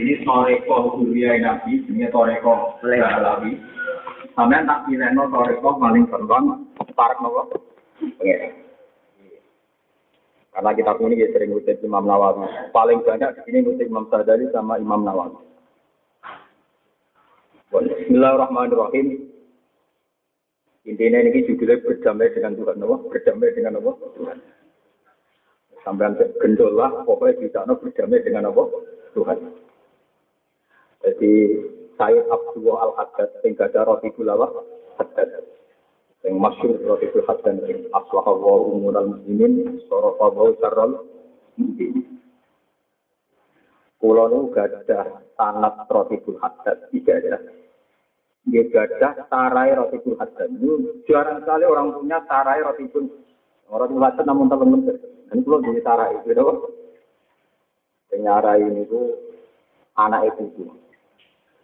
Ini toreko kuliah nabi, ini toreko lelawi. Sampai tak pilih no toreko paling terbang, park nopo. Karena kita ini ya sering ngutip Imam Nawawi. Paling banyak di sini ngutip Imam Sadari sama Imam Nawawi. Bismillahirrahmanirrahim. Intinya ini juga berdamai dengan Tuhan, no? berdamai dengan Allah. Tuhan. Sampai gendol lah, pokoknya bisa no berdamai dengan Allah. Tuhan. Jadi Sayyid Abdullah Al-Haddad yang gada roti gulawa Haddad. Yang masyur roti gul Haddad aslah Allah umural muslimin sorofa Allah syarral mungkin Kulo nu gada sanat roti Haddad tiga ya dia gada tarai roti gul Haddad jarang sekali orang punya tarai roti gul gul Haddad namun teman-teman dan kulo jadi tarai itu yang nyarai ini tuh anak itu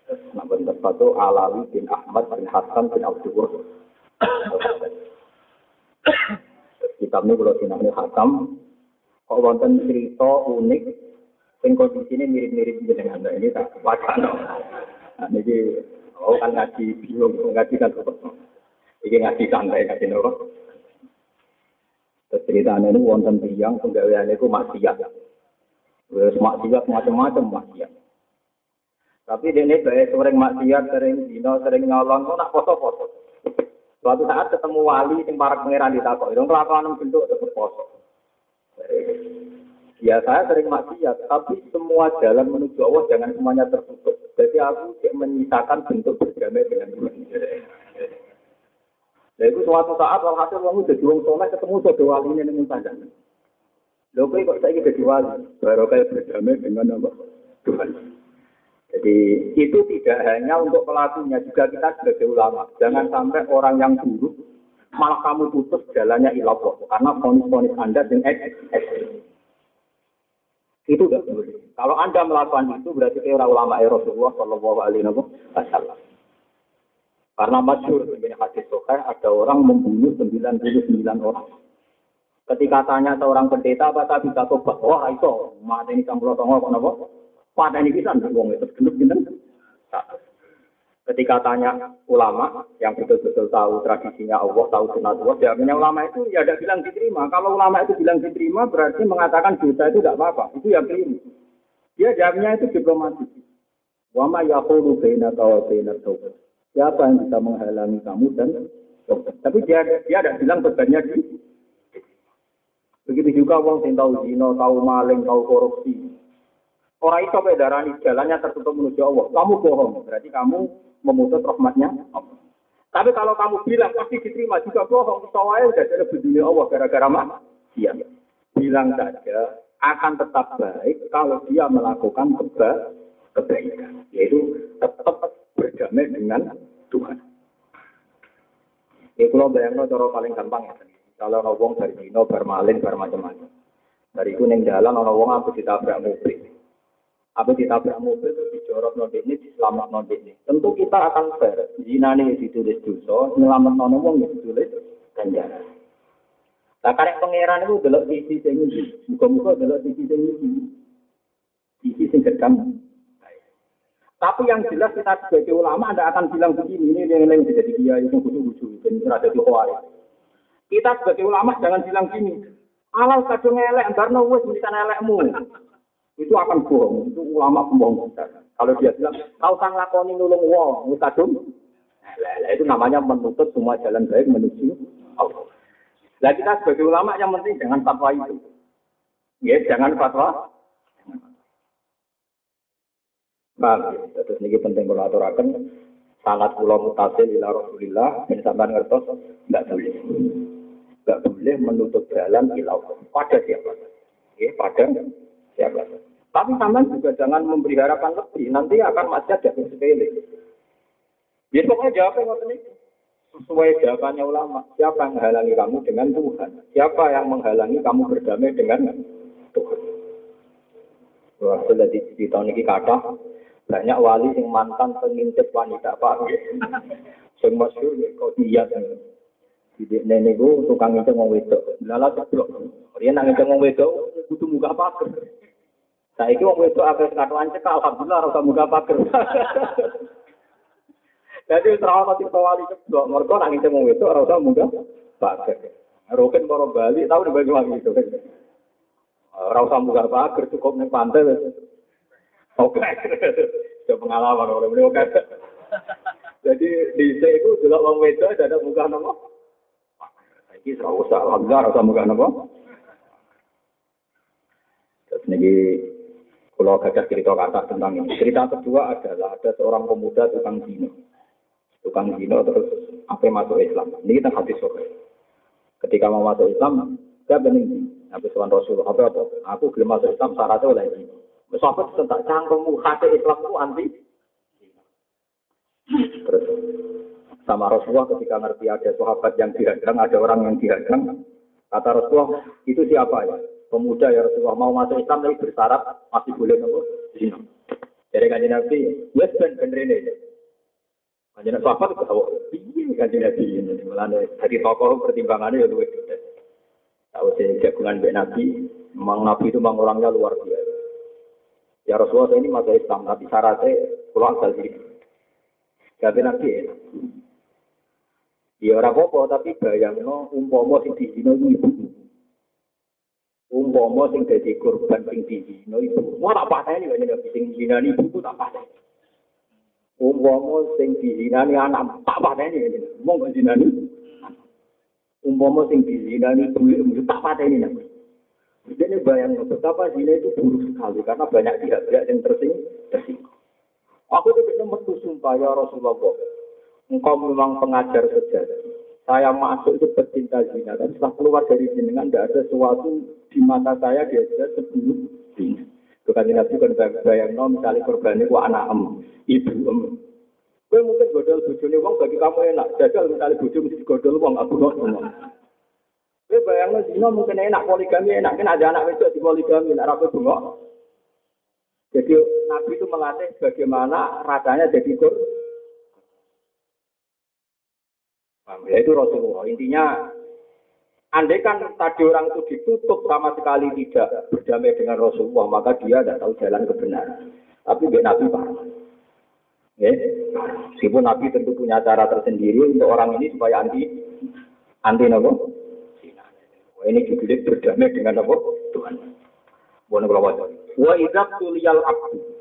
Benar satu Alawi bin Ahmad bin Hasan bin. Kitab ini kalau sinamnya Hakam, kok wonten cerita unik, yang kondisi ini mirip-mirip dengan nah, ini tak wacana. Nah, ini oh kan ngaji bingung, ngaji kan Ini ngaji santai, ngaji nopo. Ceritanya ini wonten tiang, penggaweannya itu maksiat. Maksiat macam-macam maksiat. Tapi dia ini baik sering maksiat, sering dino, sering nyolong, kok nak foto-foto. Suatu saat ketemu wali yang para di takok, itu kelakuan bentuk tetap foto. Ya saya sering maksiat, tapi semua jalan menuju Allah jangan semuanya tertutup. Jadi aku menyisakan bentuk berdamai dengan Tuhan. Nah itu suatu saat walhasil wong udah juang soleh ketemu sodo wali ini dengan. Lho kok saya jadi wali, baru kayak berdamai dengan apa? Tuhan. Jadi itu tidak hanya untuk pelakunya, juga kita sebagai ulama. Jangan sampai orang yang buruk malah kamu putus jalannya ilallah karena fonis-fonis Anda yang ekstrim. Itu tidak boleh. Kalau Anda melakukan itu berarti kayak ulama Rasulullah Shallallahu Alaihi Wasallam. Karena masyur begini hadis sokai ada orang membunuh 99 orang. Ketika tanya seorang pendeta apa bisa tobat, wah itu mati ini kamu tongol kok pada ini bisa wong itu genep genep. Ketika tanya ulama yang betul-betul tahu tradisinya Allah, tahu sunat Allah, jawabnya ulama itu ya ada bilang diterima. Kalau ulama itu bilang diterima berarti mengatakan dosa itu tidak apa-apa. Itu yang keliru. Dia jawabnya itu diplomatis. Wama yaqulu baina wa baina taubat. Siapa yang bisa menghalangi kamu dan? Tapi dia dia tidak bilang bebannya di Begitu juga wong yang tahu zina, tahu maling, tahu korupsi, Orang itu darani jalannya tertutup menuju Allah. Kamu bohong, berarti kamu memutus rahmatnya Allah. Tapi kalau kamu bilang pasti diterima juga bohong, soalnya udah jadi berdiri Allah gara-gara Iya. Bilang saja akan tetap baik kalau dia melakukan keba kebaikan, yaitu tetap berdamai dengan Tuhan. Ya kalau bayangno cara paling gampang ya. Kalau ngomong dari dino, bermalin, bermacam-macam. Dari kuning jalan, orang wong apa ditabrak mobil. Apa ditabrak mobil terus dijorok nonton ini, diselamat nonton ini. Tentu kita akan fair. Zina ini ditulis dosa, nyelamat wong yang ditulis ganjaran. Nah, karena pangeran itu adalah sisi yang ini. Muka-muka adalah sisi yang ini. Sisi yang gedam. Tapi yang jelas kita sebagai ulama Anda akan bilang begini, ini yang lain jadi dia yang butuh-butuh, dan ada di Kita sebagai ulama jangan bilang gini, alal kadung elek, barno wis bisa elekmu itu akan bohong. Itu ulama pembohong besar. Kalau dia bilang, kau sang lakoni nulung wong, mutadum, nah, itu namanya menutup semua jalan baik menuju Allah. Nah kita sebagai ulama yang penting jangan fatwa itu. Ya, jangan fatwa. Nah, terus ini penting kalau aturakan sangat pulau mutasil ila Rasulillah dan sampai ngertos tidak boleh. Tidak boleh menutup jalan ilau pada siapa. Ya, pada siapa. Tapi sama juga jangan memberi harapan lebih, nanti akan macet jadi sepele. Ya pokoknya jawabnya ini sesuai jawabannya ulama. Siapa yang menghalangi kamu dengan Tuhan? Siapa yang menghalangi kamu berdamai dengan Tuhan? Wah, sudah di, di tahun ini kata banyak wali yang mantan pengintip wanita pak. Yang masyur ya kau dia Jadi nenek gue tukang itu ngomong wedok, lala ceplok. Dia nangis ngomong wedok, butuh muka apa? Saiki wong wedok akeh katuan cekal alhamdulillah ora muga pager. Jadi ora ono sing wali ceblok, mergo nak ngene wong wedok ora pager. Roken para Bali tau di bagi wangi itu. Ora usah muga pager cukup ning pantai wis. Oke. Itu pengalaman orang beliau kan. Jadi di sini itu juga wong wedok ada muga nopo. Saiki ora usah alhamdulillah ora usah muga nopo. Terus niki kalau gajah cerita kata tentang ini. Cerita kedua adalah ada seorang pemuda tukang dino. Tukang dino terus apa masuk Islam. Ini kita hadis sore. Ketika mau masuk Islam, dia bening. Nabi Tuhan Rasul, apa apa? Aku belum masuk Islam, syaratnya oleh ini. Sahabat tentang cangkemmu, hati Islam itu anti. Terus sama Rasulullah ketika ngerti ada sahabat yang dihadang, ada orang yang dihadang, kata Rasulullah, itu siapa ya? Pemuda ya Rasulullah mau masuk Islam tapi bersyarat masih boleh nopo zina. Jadi kanjeng Nabi, wes ben bener ini. Kanjeng Nabi sahabat itu tahu, iya kanjeng Nabi ini. Malah dari tokoh pertimbangannya ya luwes. Tahu sih jagungan Mbak Nabi, memang Nabi itu memang orangnya luar biasa. Ya Rasulullah ini masuk Islam, tapi syaratnya pulang asal diri. Jadi Nabi ya. Ya apa tapi bayangno umpama sing dihina ibu umpama sing dadi korban sing dihina ibu. Mau tak pateni kok nek sing dinani ibu tak pateni umpama sing dihinani anak tak pateni mong kok dinani umpama sing dihinani ibu tak pateni nek Jadi bayang betapa zina itu buruk sekali karena banyak pihak-pihak yang tersing tersinggung. Aku bisa metu sumpah ya Rasulullah. Engkau memang pengajar sejati saya masuk itu pecinta zina dan setelah keluar dari jenengan tidak ada sesuatu di mata saya dia sebelum zina. Bukan Nabi kan bayang no misalnya korban itu anak em, ibu em. Gue mungkin godol bujuni uang bagi kamu enak. Jajal misalnya bujuk mesti godol uang aku nggak semua. Gue bayang no zina mungkin enak poligami enak kan ada anak itu di poligami nak rapi bunga. Jadi Nabi itu melatih bagaimana rasanya jadi korban Ya itu Rasulullah. Intinya, andai kan tadi orang itu ditutup sama sekali tidak berdamai dengan Rasulullah, maka dia tidak tahu jalan kebenaran. Tapi dia Nabi paham. Ya, meskipun Nabi tentu punya cara tersendiri untuk orang ini supaya anti anti nopo. Ini juga berdamai dengan nopo Tuhan. Bukan kalau Wa idza tuliyal abdu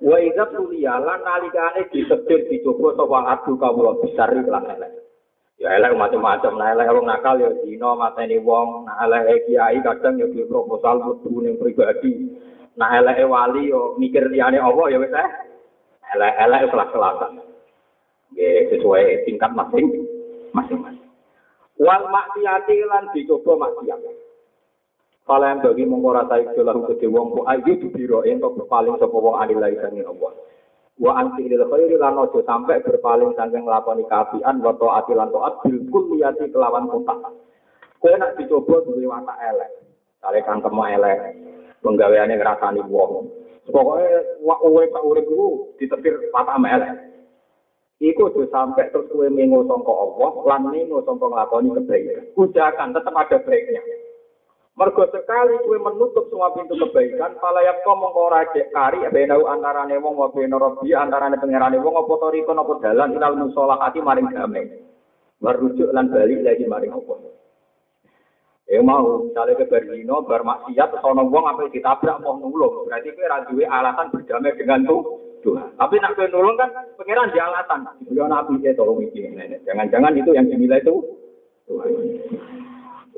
Wa idza tuliya lan nalikane disetir dicoba sapa adu kawula besar lan elek. Ya elek macam-macam, nah elek wong nakal ya dina mateni wong, nah elek kiai kadang ya di proposal mlebu ning pribadi. Nah elek wali yo mikir liyane apa ya wis eh. Elek-elek kelas-kelasan. Nggih sesuai tingkat masing masing-masing. Wal maksiati lan dicoba maksiat. Kala yang bagi mengkora taik jelah gede wong ku ayu dibiro ento berpaling sapa wong anilai sanging Allah. Wa anti lil khairi lan ojo sampai berpaling saking nglakoni kaapian wa taati lan taat bil kulliyati kelawan kota. Kowe nak dicoba duwe watak elek. Kale kangkem elek. Penggaweane ngrasani wong. Pokoke wak uwe tak urip iku ditepir watak elek. Iku tuh sampai terus kue mengo songko Allah, lan mengo songko ngelakoni kebaikan. Ujakan tetap ada baiknya. Mergo sekali kue menutup semua pintu kebaikan, pala yang kau mongko rajek kari, benau antarane wong wa beno robi antarane pangerane wong apa toriko apa dalan ilal musolah hati maring damai. Merujuk lan balik lagi maring apa. Ya mau, misalnya ke Berdino, bermaksiat, sono wong apa ditabrak mau nulung. Berarti kue rajuwe alasan berdamai dengan tuh. Tuhan. Tapi nak nulung kan pengiran di alasan. Beliau nabi saya tolong ini. Jangan-jangan itu yang dinilai itu.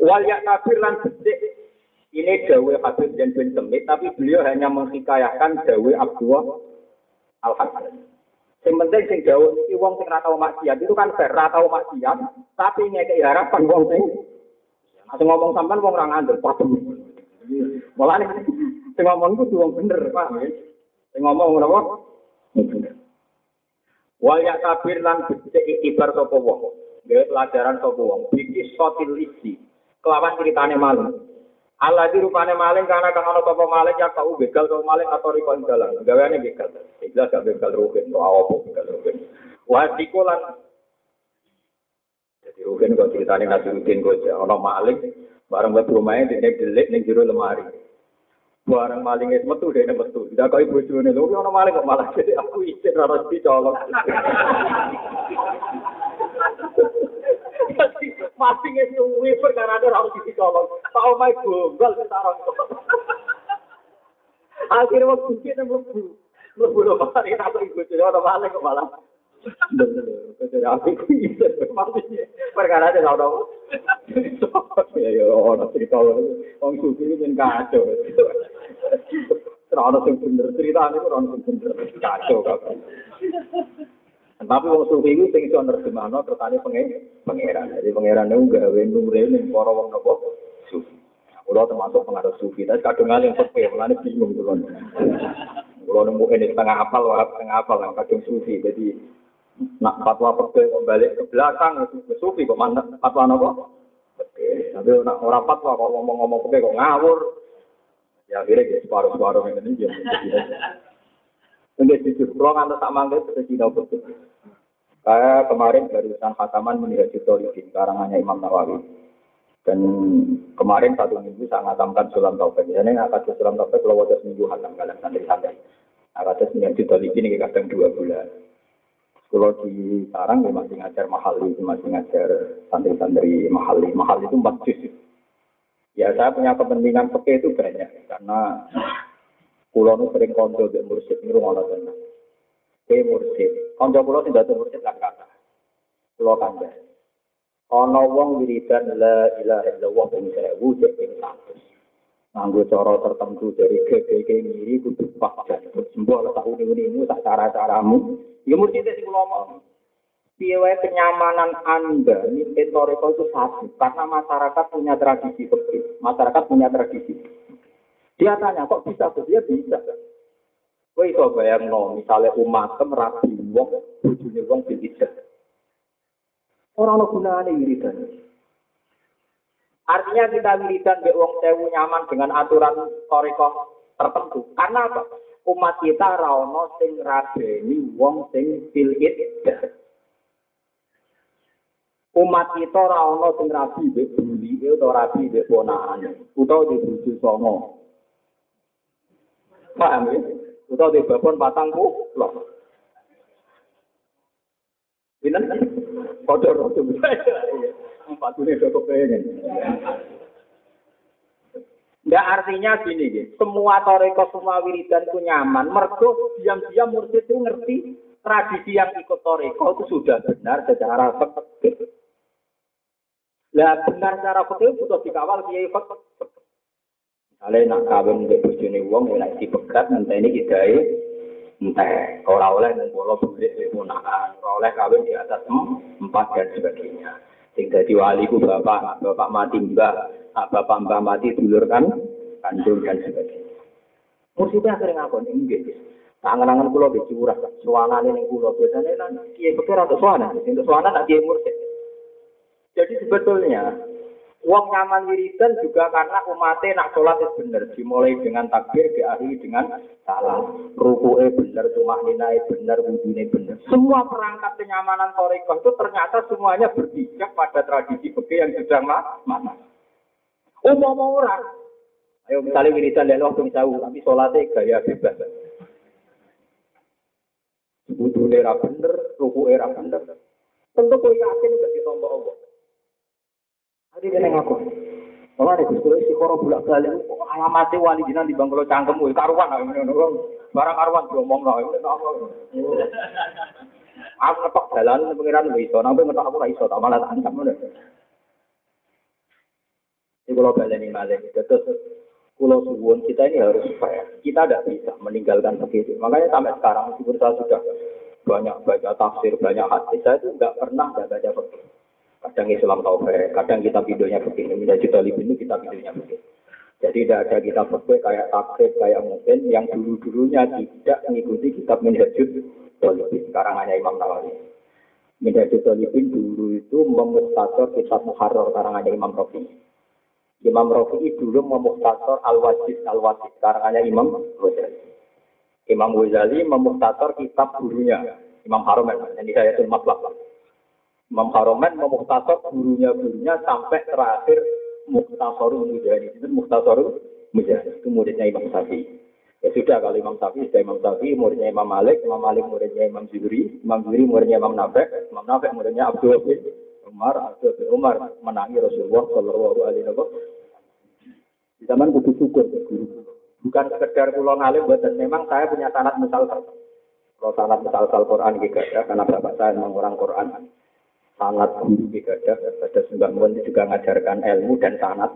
Wal yak tabir lan becik. Ini dawe Habib dan bin Semit, tapi beliau hanya menghikayakan dawe Abdullah al hasan Yang penting sing dawe iki wong sing ratau maksiat itu kan fair ratau maksiat, tapi ngekei harapan wong sing Asing ngomong sampean wong ora ngandel padha. Mulane sing ngomong itu wong bener, Pak. Sing ngomong ora apa? Bener. Tabir lan becik ibar sapa wong. Gawe pelajaran sapa wong. Biki sotil isi kelawan ceritane maling. Allah di rupane maling karena kang ana sapa maling ya kau begal kau maling atau riko ing dalan. Gaweane begal. Ikhlas gak begal rugen, to apa begal rugen. Wa dikolan jadi rugen kok ceritane nabi rugen kok ana maling bareng rumahnya di delik ning jero lemari. Barang maling es metu deh metu. Tidak ibu june lho ono maling kok malah jadi aku izin ora mesti colok. Masing es suwi perkara ora harus dicolok. Tak omai gombal sekarang. Akhirnya waktu kita mlebu. Mlebu lho mari tak ibu june ono maling kok malah. Jadi aku izin perkara ora ono. Ya ya ono cerita wong sufi ini kacau. Ora sing bener ceritane ora ono sing bener kacau. Tapi wong sufi iki sing iso nerjemahno pengen pangeran. Jadi pangeran niku gawe nure ning para wong napa sufi. Kulo termasuk pengaruh sufi, tapi kadang yang sepi, mulane bingung kulo. Kulo nemu ini setengah apal, setengah apal, kadang sufi. Jadi nak fatwa pergi kembali ke belakang itu sufi kok mana fatwa nopo? Tapi nak orang fatwa kok ngomong-ngomong pergi kok ngawur. Ya akhirnya ya separuh-separuh ini dia. Enggak jujur, nggak tak mangga itu tidak Kayak kemarin barusan khataman melihat Jitolidin, karangannya Imam Nawawi. Dan kemarin satu minggu saya ngatamkan sulam taufik. Jadi kasih sulam taufik kalau wajah seminggu hatam kalian santri-santri. Nggak kasih seminggu Jitolidin ini kadang dua bulan. Kalau di sarang ya masih ngajar mahali, masih ngajar santri-santri mahali. Mahali itu empat juz. Ya saya punya kepentingan pakai itu banyak karena kulo nu sering konco di mursid ini rumah Allah. Ke mursid, konco kulo tidak tuh mursid kan kata. Kulo kanda. Ono wong wiridan la ilaha illallah ping sewu cek ping satu. Nganggo cara tertentu dari GGG ngiri kudu pas dan sembuh lah tak uni-unimu tak cara-caramu. Ya mursid sing kulo ngomong. piye kenyamanan Anda mimpin toreko itu satu karena masyarakat punya tradisi fikih. Masyarakat punya tradisi. Dia tanya kok bisa dia bisa. Kowe iso bayangno misalnya umat rabi wong bojone wong bil Ora ono gunane wiridan. Artinya kita wiridan mbek wong sewu nyaman dengan aturan toreko tertentu. Karena apa? Umat kita ra ono sing rabeni wong sing bil umat kita ora ana sing rabi mbek bulike utawa rabi mbek ponakane utawa di bojo sono paham ya utawa di babon lho Binan padha rodo empat dunia udah kepengen Nggak artinya gini, gitu. semua toreko, semua wiridan itu nyaman. Mergo diam-diam mursid itu ngerti tradisi yang ikut toreko itu sudah benar secara fakir. Lah benar cara fikih butuh dikawal kiai fikih. Misalnya nak kawin mbek bojone wong ya nek dipegat ini kidae entah ora oleh ngumpul bulik ponakan, ora oleh kawin di atas empat dan sebagainya. Sing dadi wali ku bapak, bapak mati mbah, bapak mbah mati dulur kan kandung dan sebagainya. Musibah sering ngakon nggih. Tangan-tangan kula di curah, suanane ning kula biasane nang kiai pikir atau suana, sing suana nak kiai. Jadi sebetulnya Wong nyaman wiridan juga karena umatnya nak sholat itu benar. Dimulai dengan takbir, diakhiri dengan salam. Ruku'e benar, cuma ninai benar, wudhunya benar. Semua perangkat kenyamanan torikoh itu ternyata semuanya berpijak pada tradisi fikih yang sudah mana. Umum orang. Ayo misalnya wiridan dan waktu misalnya, tapi sholatnya gaya bebas. Wudhunya ruku'e era benar. Tentu kau yakin udah ditombok Allah. Tadi kena ngaku. Malah ada gusto si koro bulak balik. Alamatnya wali jinan di bangkulo cangkem. Karuan lah. Barang karuan diomong lah. Aku ngetok jalan pengiran iso. Nampak ngetok aku iso. Tak malah ancam. Ini kalau ini malah. Terus Pulau Suwon kita ini harus fair. Kita tidak bisa meninggalkan begitu. Makanya sampai sekarang meskipun saya sudah banyak baca tafsir, banyak hadis, saya itu nggak pernah nggak baca begitu. Kadang Islam taufik, kadang kita videonya begini, menjadi talib ini kita videonya begini. Jadi tidak ada kita berbeda kayak takrib, kayak mungkin yang dulu-dulunya tidak mengikuti kitab Minhajud Talibin. Sekarang hanya Imam Nawawi. Minhajud Talibin dulu itu memustator kitab Muharrar, sekarang hanya Imam Rafi. Imam Rafi dulu memustator Al-Wajid, Al-Wajid, sekarang hanya Imam Ghazali. Imam Ghazali memustator kitab gurunya, Imam Haram, yang saya itu matlab. Imam Haromen memuhtasor gurunya-gurunya sampai terakhir Muhtasarul Mujahid. Itu Muhtasarul Muzani. Itu muridnya Imam Syafi'i. Ya sudah kalau Imam Syafi'i sudah Imam Syafi'i, muridnya Imam Malik, Imam Malik muridnya Imam Zuhri, Imam Zuhri muridnya Imam Nafi, Imam Nafi muridnya Abdul bin Umar, Abdul bin Umar menangi Rasulullah Shallallahu Alaihi Wasallam. Di zaman kudu syukur guru. Bukan sekedar pulau ngalim, buatan memang saya punya sanat misal kalau sanat misal Quran juga ya, karena bapak saya memang orang Quran sangat guru juga ada, ada Mbak juga mengajarkan ilmu dan sanat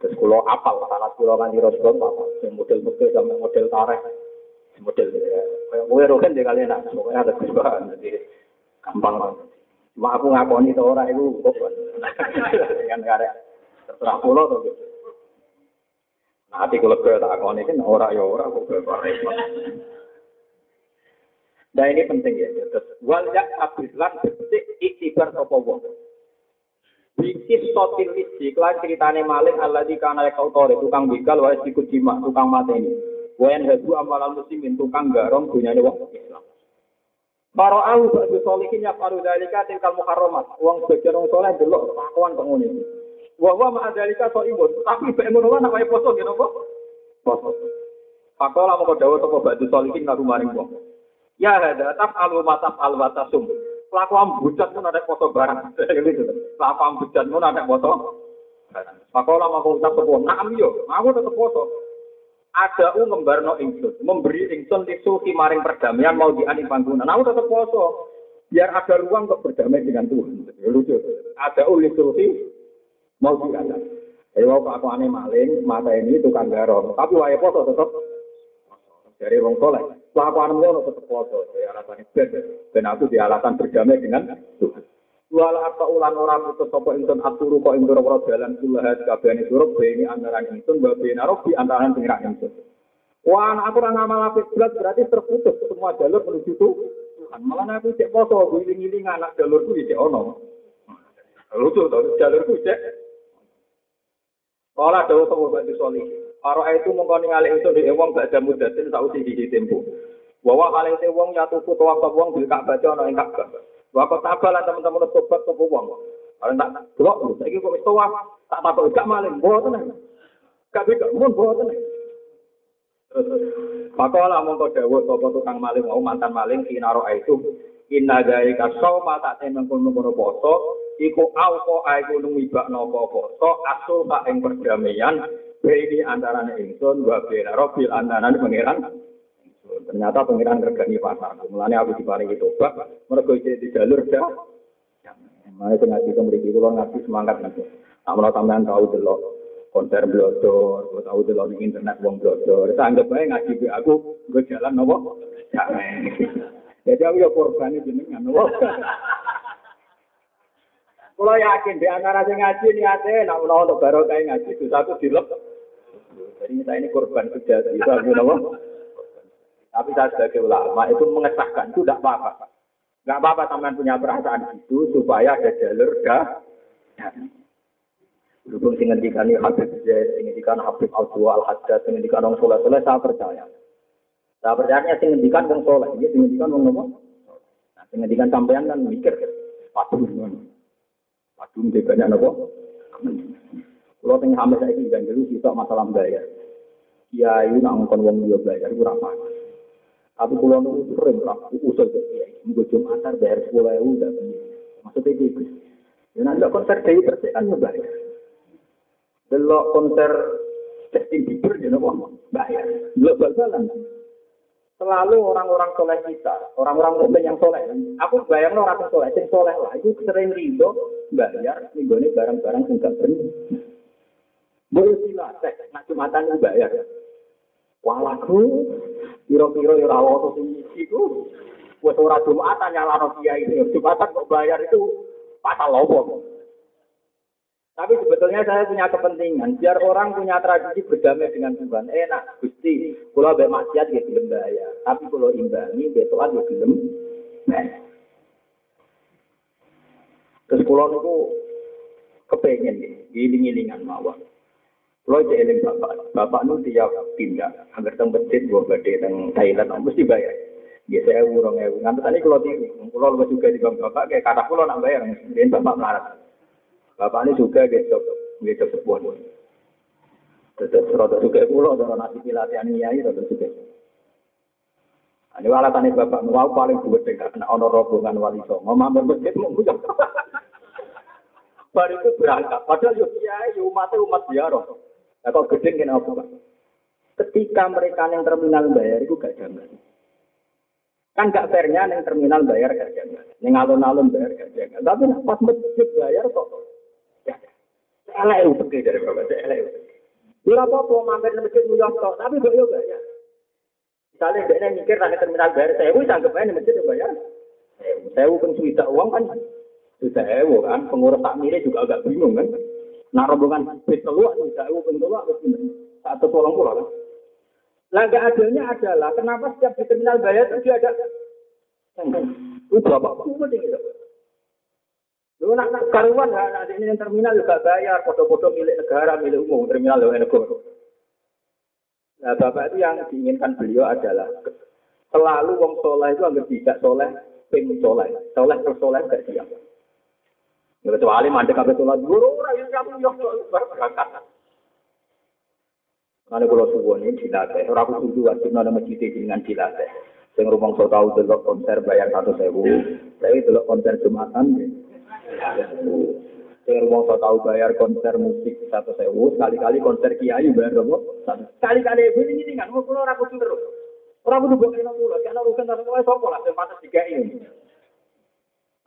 Terus kulo apal salah kulo kan di Rasulullah apa? model-model sampai model tareh, model ya. Kayak gue rohen deh kalian nak, pokoknya ada kesukaan jadi gampang banget. Cuma aku ngakoni tuh orang itu kok kan karya terserah kulo tuh gitu. Nah, hati kulo gue tak ngakoni kan orang ya orang kok gue. Nah ini penting ya. Terus wal yak abislan betik iktibar sopo wong. Bikis sotil isi, kelan ceritane maling Allah di kana kau tore, tukang begal, wa ikut jima, tukang mata ini. Wayan habu amalan muslimin, tukang garong, dunia ini wong Islam. Para au ba'du solihin ya paru dalika tingkal muharramat. Uang sebagian orang soleh delok pakuan penghuni. Wa wa ma dalika. Tapi bae ngono wae namanya poso gitu kok. Poso. Pakola mau dawa sapa ba'du solihin ngaku maring wong. Ya hada taf al wa taf al wa tasum kelakuan bujat pun ada foto barang. Kelakuan bujat pun ada foto. Pakola mau ucap sepuh, nah yo, aku tetap foto. Ada u ngembarno ingsun, memberi ingsun disuki maring perdamaian mau diani panggungan. Aku tetap foto. Biar ada ruang untuk berdamai dengan Tuhan. Lucu. Ada u disuki mau diani. Eh, waktu aku aneh maling, mata ini tukang garong. Tapi wae foto tetap dari wong soleh. Kelakuan ngono tetep poso, saya alasan ben ben aku di alasan berdamai dengan Tuhan. Wala apa ulan ora putus sapa ingsun aturu kok ing ora dalan kulahat kabehane surup ini antara ingsun wa bena robi antara pengiran ingsun. Wah, aku ora ngamal apik belas berarti terputus semua jalur menuju Tuhan. Malah aku cek poso, giling-giling anak jalurku iki ono. Lucu to, jalurku cek. Kala dawuh sapa bantu solih. Para itu mengkoni ngalih itu di wong gak ada mudatin sausi di tempo. Bahwa kali itu wong ya tuku tuwa ke wong bil Ka'bah ana ing Ka'bah. Wa kok tabalan teman-teman tobat tuku wong. Kalau tak delok saiki kok wis tuwa tak takok gak maling mboten. Gak bisa mun mboten. Pakola mongko dawuh sapa tukang maling mau mantan maling kinaro itu inna dari kasau mata temen kono poso iku auko aiku numibak nopo poso asul ka ing perdamaian ini antara ingsun wa bena robil antara pangeran ternyata pangeran regani pasar mulanya aku diparingi tobat mereka di jalur dah Mana itu ngaji ke mereka itu ngaji semangat nanti. Namun tambahan tahu delok konser blodor, gue tahu delok di internet uang blodor. Saya anggap aja ngaji be aku, gue jalan nopo. Jadi aku ya korban itu dengan nopo. Kalau yakin di antara sing ngaji niatnya, nak menawa untuk barokah ngaji, itu satu dilep. Jadi kita ini korban kejahatan nama. Tapi saya sebagai ulama itu mengesahkan itu tidak apa-apa. Tidak apa-apa teman punya perasaan itu supaya ada jalur dah. Berhubung sing ngendikan Habib Zaid, sing ngendikan Habib Abdul Al Haddad, sing ngendikan Wong Soleh Soleh, saya percaya. Saya percaya sing ngendikan Wong Soleh, dia sing ngendikan Wong Nopo. Nah, sing ngendikan sampean kan mikir, padung, padung dia banyak Nopo. Kalau teng hamil saya dan dulu kita masalah bayar. Kiai nak ngomong wong dia bayar itu apa? Tapi kalau nunggu sering lah, usul ke kiai. Minggu Jumatan bayar sepuluh ribu udah Maksudnya itu. Ya nanti konser kiai bersih kan bayar. Delok konser Justin Bieber ya nopo bayar. Delok bal-balan. Selalu orang-orang soleh kita, orang-orang mukmin yang soleh. Aku bayang orang soleh, yang soleh lah. Itu sering rindu bayar, ini barang-barang yang gak. Boleh sila, nak jumatan bayar. Walaku, piro-piro ya rawa tuh sing iku. Wes ora jumatan nyalano kiai ini, jumatan kok bayar itu pasal lopo. Tapi sebetulnya saya punya kepentingan biar orang punya tradisi berdamai dengan Tuhan. Enak, gusti. Kalau be maksiat ya belum bayar. Tapi kalau imbangi, betul ya belum. Terus kalau itu kepengen, giling-gilingan mawar. Kalau itu eling bapak, bapak nu dia pindah, agar teng masjid gua gede teng Thailand, mesti bayar. Ya saya urung ya, ngantar tadi kalau di, kalau lu juga di bang bapak, kayak kata pulau nak bayar, dia bapak melarat. Bapak ini juga gitu, gitu sebuah Terus rada juga pulau, ada nasi latihan nyai, rada juga. Ini alasannya bapak mau paling buat dengan anak honor rombongan wali songo, mampir masjid mau bujang. Baru itu berangkat, padahal yuk kiai, umatnya umat biaro. Nah kok gede gini apa pak? Ketika mereka yang terminal bayar itu gak jaman. Kan gak fairnya yang terminal bayar gak jaman. Yang alun-alun bayar gak jaman. Tapi pas masjid bayar kok. Ya, elek itu dari bapak, elek itu. Bila apa mampir masjid mulia tok, tapi kok yo bayar. Misalnya dia mikir nanti terminal bayar saya, wis anggap aja masjid bayar. Saya pun sudah uang kan, sudah ewo kan, pengurus takmirnya juga agak bingung kan. Nah rombongan bis keluar, sudah ewo pun keluar, satu tolong pulau kan. Adanya adalah kenapa setiap di terminal bayar itu dia ada itu bapak kumul gitu. Lu nak nak karuan lah, nak ini terminal juga bayar, foto-foto milik negara, milik umum, terminal milik negara. Nah, bapak itu yang diinginkan beliau adalah selalu wong soleh itu agar tidak soleh, ping soleh, soleh terus soleh gak siap. Ya, kecuali mandek kabeh sholat guru, ora yo kamu yo berangkat. Mana kalau subuh ini dilatih, orang aku tujuh wajib nada masjid dengan dilatih. Sing rumong so tahu delok konser bayar satu sewu, saya delok konser jumatan, Sing wong so tahu bayar konser musik satu sewu, sekali-kali konser kiai bayar berapa? Sekali-kali ibu ini kan, mau pulau ragu terus. Orang kudu buat kena pulau, karena urusan tak sesuai sopo lah, tiga ini.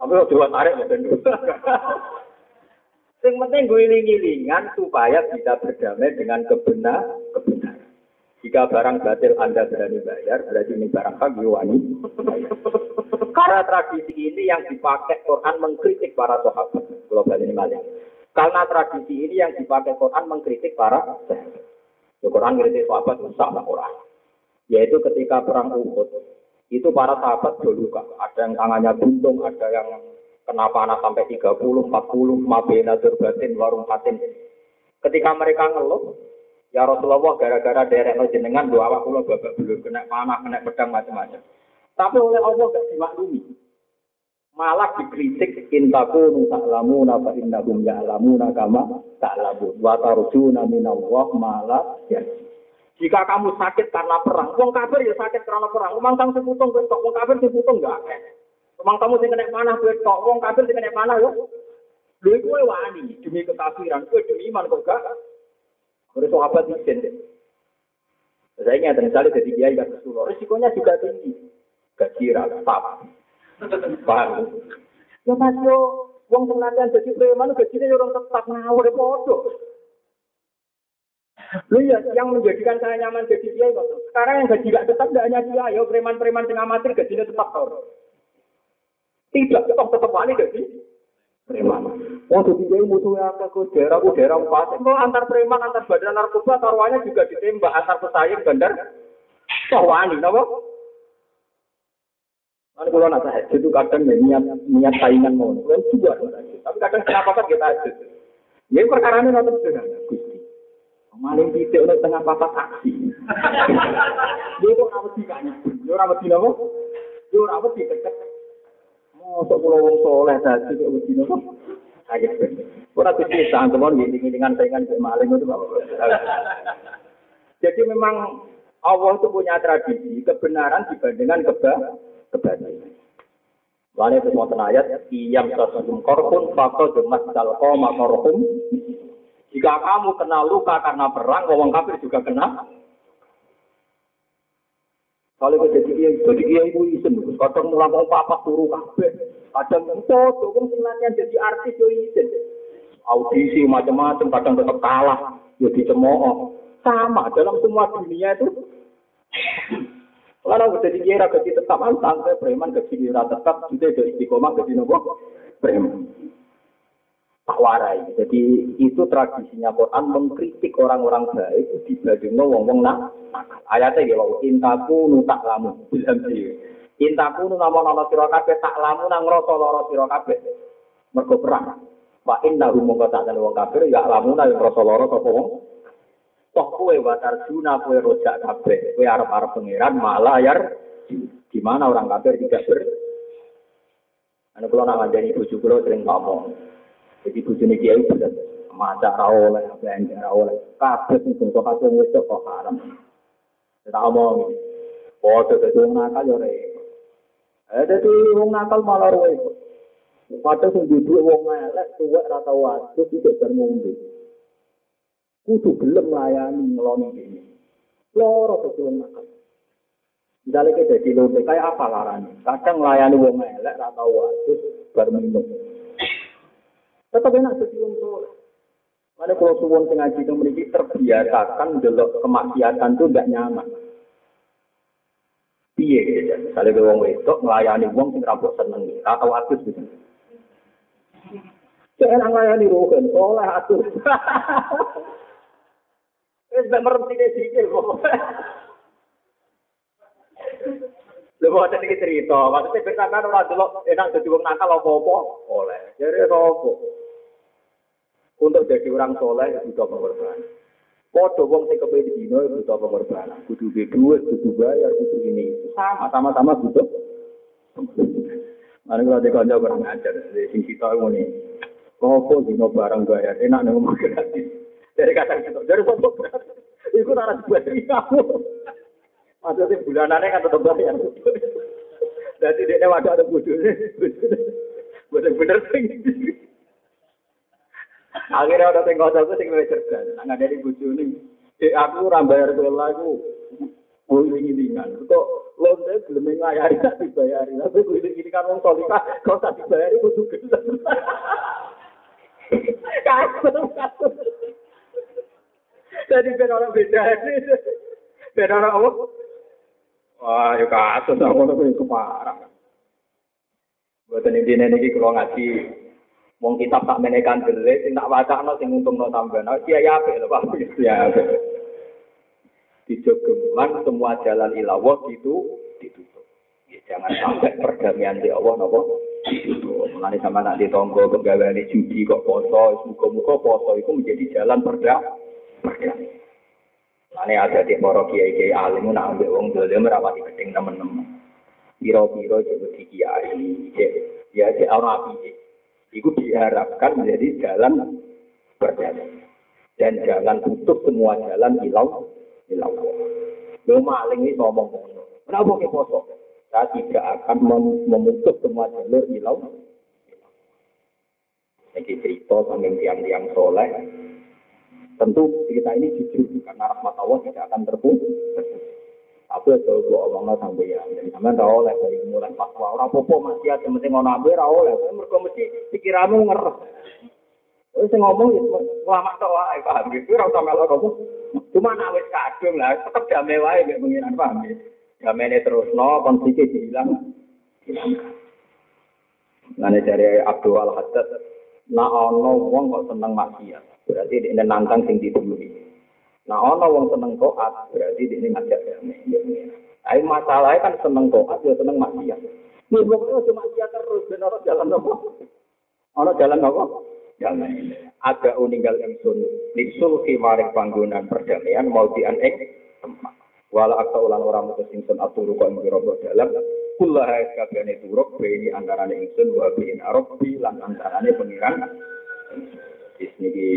Tapi kalau dua tarik ya tentu. Yang penting gue gilingan supaya bisa berdamai dengan kebenar, kebenaran. Jika barang batil Anda berani bayar, berarti ini barang hak wani. Karena tradisi ini yang dipakai Quran mengkritik para sahabat. Global ini malah. Karena tradisi ini yang dipakai Quran mengkritik para sahabat. Ya, Quran kritik sahabat sama orang. Yaitu ketika perang Uhud, itu para sahabat dulu Ada yang tangannya buntung, ada yang kena panah sampai 30, 40, mabena batin, warung patin. Ketika mereka ngeluh, Ya Rasulullah gara-gara derek lo jenengan dua awak kula babak belur kena panah, kena pedang macam-macam. Tapi oleh Allah gak dimaklumi. Malah dikritik intaku ta'lamuna fa innahum ya'lamuna kama ta'lamun wa tarjuna minallah malah ya. Jika kamu sakit karena perang, wong kafir ya sakit karena perang. Umang kamu seputung tok, wong kafir seputung akeh. Umang kamu sing kena panah tok, wong kafir sing kena panah yo. Lha kowe wani demi kekafiran, kowe demi iman kok gak Menurut sahabat izin deh. Saya ingat misalnya jadi kiai gak kesulo, risikonya juga tinggi. Gaji rata, paham? Ya mas yo, uang penglatihan jadi preman gajinya orang tetap ngawur podo. Lu ya, yang menjadikan saya nyaman jadi kiai Sekarang yang gaji gak tetap tidak hanya kiai, yo preman-preman tengah amatir gajinya tetap tau. Tidak, tetap tetap wali gaji preman. Wong dadi kiai musuhe akeh kok daerah ku daerah empat. Kok antar preman antar badan narkoba taruhannya juga ditembak antar pesaing bandar. Sawani napa? Kan kalau nak tahajud itu kadang ya niat niat saingan mau, kan juga Tapi kadang kenapa kan kita tahajud? Ya perkara ini nanti. Maling titik oleh tengah papat aksi. Dia itu apa sih kayaknya? Dia apa sih napa? Dia apa sih kecek? Mosok kula wong soleh dadi kok wedi nopo? Kaget. Ora kuwi sangkemon ngiling-ngilingan saingan kok maling itu Jadi memang Allah itu punya tradisi kebenaran dibandingkan keba kebatilan. Lalu itu mau ayat, iyam sasum korpun fakol demas dalko makorhum. Jika kamu kena luka karena perang, ngomong kafir juga kena kalau kita jadi kiai, jadi kiai itu izin, kadang mulai mau apa turu kafe, kadang foto, kan sebenarnya jadi artis yo izin. Audisi macam-macam, kadang tetap kalah, yo dicemooh. Sama dalam semua dunia itu. Kalau jadi kiai gaji tetap santai, preman gaji tetap, juga ada istiqomah gaji nopo preman tak warai. Jadi itu tradisinya Quran mengkritik orang-orang baik dibanding wong-wong nak Ayatnya ya wau intaku nu tak lamu bilang sih. Intaku nu nama nama kabeh tak lamu nang rasa lara siro kabeh. Mergo perang. Wa inna hum mongko tak wong kafir ya lamu nang rasa lara sapa wong. Toh kowe watar juna kowe rojak kabeh. Kowe arep-arep pangeran malah yar di mana orang kafir tidak ber Anu kalau nak ngajari bujuk kulo sering ngomong, jadi bujune kiai berat. maca oleh, belanja oleh. Kabeh sing bangsa kabeh wis kok haram. Tak omong. Foto dadi wong nakal yo repot. Eh dadi wong nakal malah repot. Padahal sing duduk wong elek tuwek ra tau wadus iki bar ngombe. Kudu gelem nglayani ngeloni ini. Loro wong nakal. Misalnya kita jadi lonte, kayak apa laranya? Kadang melayani wong elek, ra tau wadus, bar minum. Tetap enak jadi soleh. Mana kalau suwon sing ngaji itu memiliki terbiasakan delok kemaksiatan itu tidak nyaman. Piye gitu. Misalnya wong wedok melayani wong sing ra seneng, ra tau wadus gitu. Saya enak melayani rohen, soleh atur. Wis mbek merenti sikil kok. Lha kok iki cerita, maksudnya ben sampean ora delok enak dadi wong nakal apa-apa oleh. Jadi apa? Untuk jadi orang soleh butuh pengorbanan. Podo wong sing kepengin dino butuh pengorbanan. Kudu duwe duit, kudu bayar, kudu ini. Sama sama-sama butuh. Mari kalau dikonco kurang ajar, sing kita ngene. Kopo dino barang bayar, enak nang omah gratis. Dari kata itu, dari sopo gratis. Iku ora dibagi kamu. Maksudnya bulanannya kan tetap bayar. Jadi dia wadah ada bodohnya. Bener-bener sing. Akhirnya ada tengok aku sing luwih cerdas. Nang dari bojone. Dek aku ora bayar sekolah aku. Kuling-kulingan. Kok lonte belum ngayari tak dibayari. Tapi kuling-kulingan wong solika kok tak dibayari kudu gelem. Kasut, kasut. Jadi ben orang beda. Ben orang apa? Wah, ya kasus aku tuh itu parah. Buatan ini kalau ngaji, wong kitab tak menekan jelek, sing tak baca no, sing untung no tambahan. Oh, iya ya, lho pak, ya. Dijogeman semua jalan ilawah itu ditutup. Ya, jangan sampai perdamaian di Allah nopo ditutup. Mulai sama nak ditonggo pegawai judi kok poso, muka-muka poso itu menjadi jalan perda, perdamaian. Ada di para kiai kiai alim nak ambil wong dolim merawati gedeng temen-temen. Piro-piro jadi di kiai, ya di orang api. Itu diharapkan menjadi jalan berjalan dan jangan tutup semua jalan ilau ilau. Lo maling ini ngomong. Kenapa ke poso? Saya tidak akan memutus semua jalur ilau. Ini cerita sambil tiang-tiang soleh, Tentu cerita ini jujur karena rahmat Allah tidak akan terputus. Tapi kalau gue omongnya sampai ya, jadi sama tahu oleh dari mulai pas orang popo masih ada mesti ngono abe ra oleh, mereka mesti pikiranmu ngeres. Wis sing ngomong ya lama tok wae paham gitu ora usah melok apa. Cuma wis kadung lah tetep damai wae mek pengiran paham ya. Damai terusno konfliknya dihilang. Hilangkan. Nah, dari Abdul Al-Haddad, nah ono wong kok seneng maksiat. Berarti dia nantang sing didului. Nah, ono wong seneng toat, berarti dia ngajak damai. Tapi masalahnya kan seneng toat, ya seneng maksiat. Ini pokoknya cuma maksiat terus, dan orang jalan apa? Orang jalan apa? Jalan Ada uninggal ingsun, lisul kimarik panggungan perdamaian, mau dianeng tempat. Walau akta ulang orang mutus ingsun aturu kok ingkirobo dalam, Kullah kabehane turuk ini antarane ingsun wa bin arabi lan antarane pengiran di sini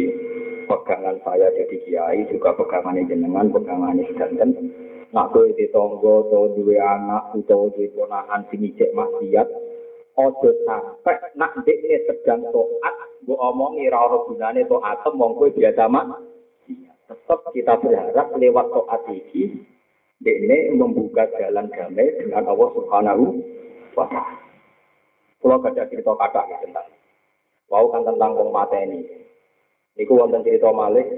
pegangan saya jadi kiai juga pegangan jenengan pegangan sedanten nak kowe di tonggo atau dua anak atau di ponakan sing ijek maksiat ojo sampai nak dekne sedang toat gue omongi ra ora gunane toat wong kowe biasa mak tetap kita berharap lewat toat iki dekne membuka jalan damai dengan Allah Subhanahu wa taala. Kalau ada cerita kata tentang Wau kan tentang wong mata ini. Niku wonten cerita Malik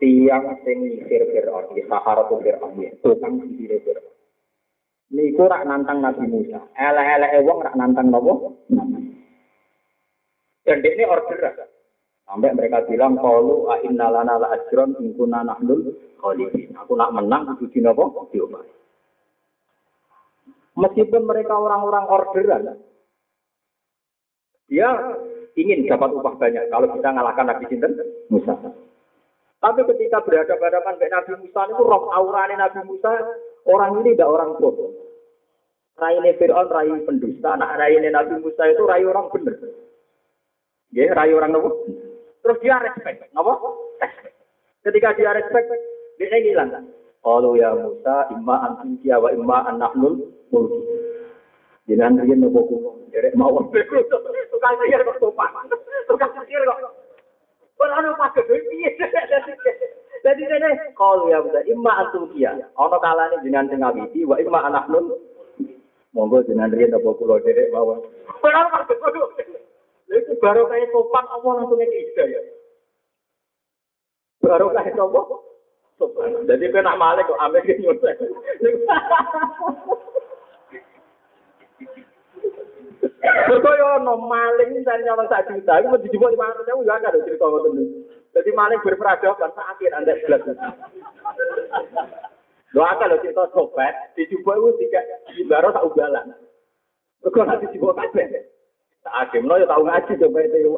tiang sing nyisir Fir'aun, di Sahara tu Fir'aun, ya, tukang sisir Fir'aun. Niku rak nantang Nabi Musa. Elek-elek wong rak nantang nopo? Dan ini order Sampai mereka bilang, kalau a inna lana la ajron in kunna nahnul khalifin. Aku nak menang, kudu di nopo? Diomai. Meskipun mereka orang-orang orderan, dia ingin dapat upah banyak kalau kita ngalahkan Nabi Sinten Musa. Tapi ketika berhadapan-hadapan dengan Nabi Musa itu roh aurane Nabi Musa orang ini tidak orang bodoh. Raine Fir'aun rai pendusta, nah raine Nabi Musa itu rai orang benar. Nggih, rayu orang nopo? Terus dia respect, nopo? Respect. Ketika dia respect, dia ngilang. Qalu ya Musa, imma antum wa imma an nahnul mulki. Jenengan riyen nopo kulo, derek mawon. Tukang sihir kok sopan. Tukang sihir kok. Ora ono pas piye. Jadi ini kalau ya Musa, imma antum kia. Ono kalane jenengan sing ngawiti, wa imma an nahnul Monggo jenengan riyen nopo kulo derek mawon. Ora ono pas itu baru kayak sopan Allah langsung ngeki ya. Baru kayak sopan. Jadi kena malik kok ambil ke nyusun. Berkoyo no maling dan nyolong sak juta, itu mesti lima ratus ribu, ya ada cerita ngoten Jadi maling berperadaban sakit anda jelas. Doakan lo cerita sobat, dicoba itu tiga, baru tak ugalan. Berkoyo nanti dibawa kabeh. Tak akim lo ya tahu ngaji coba itu.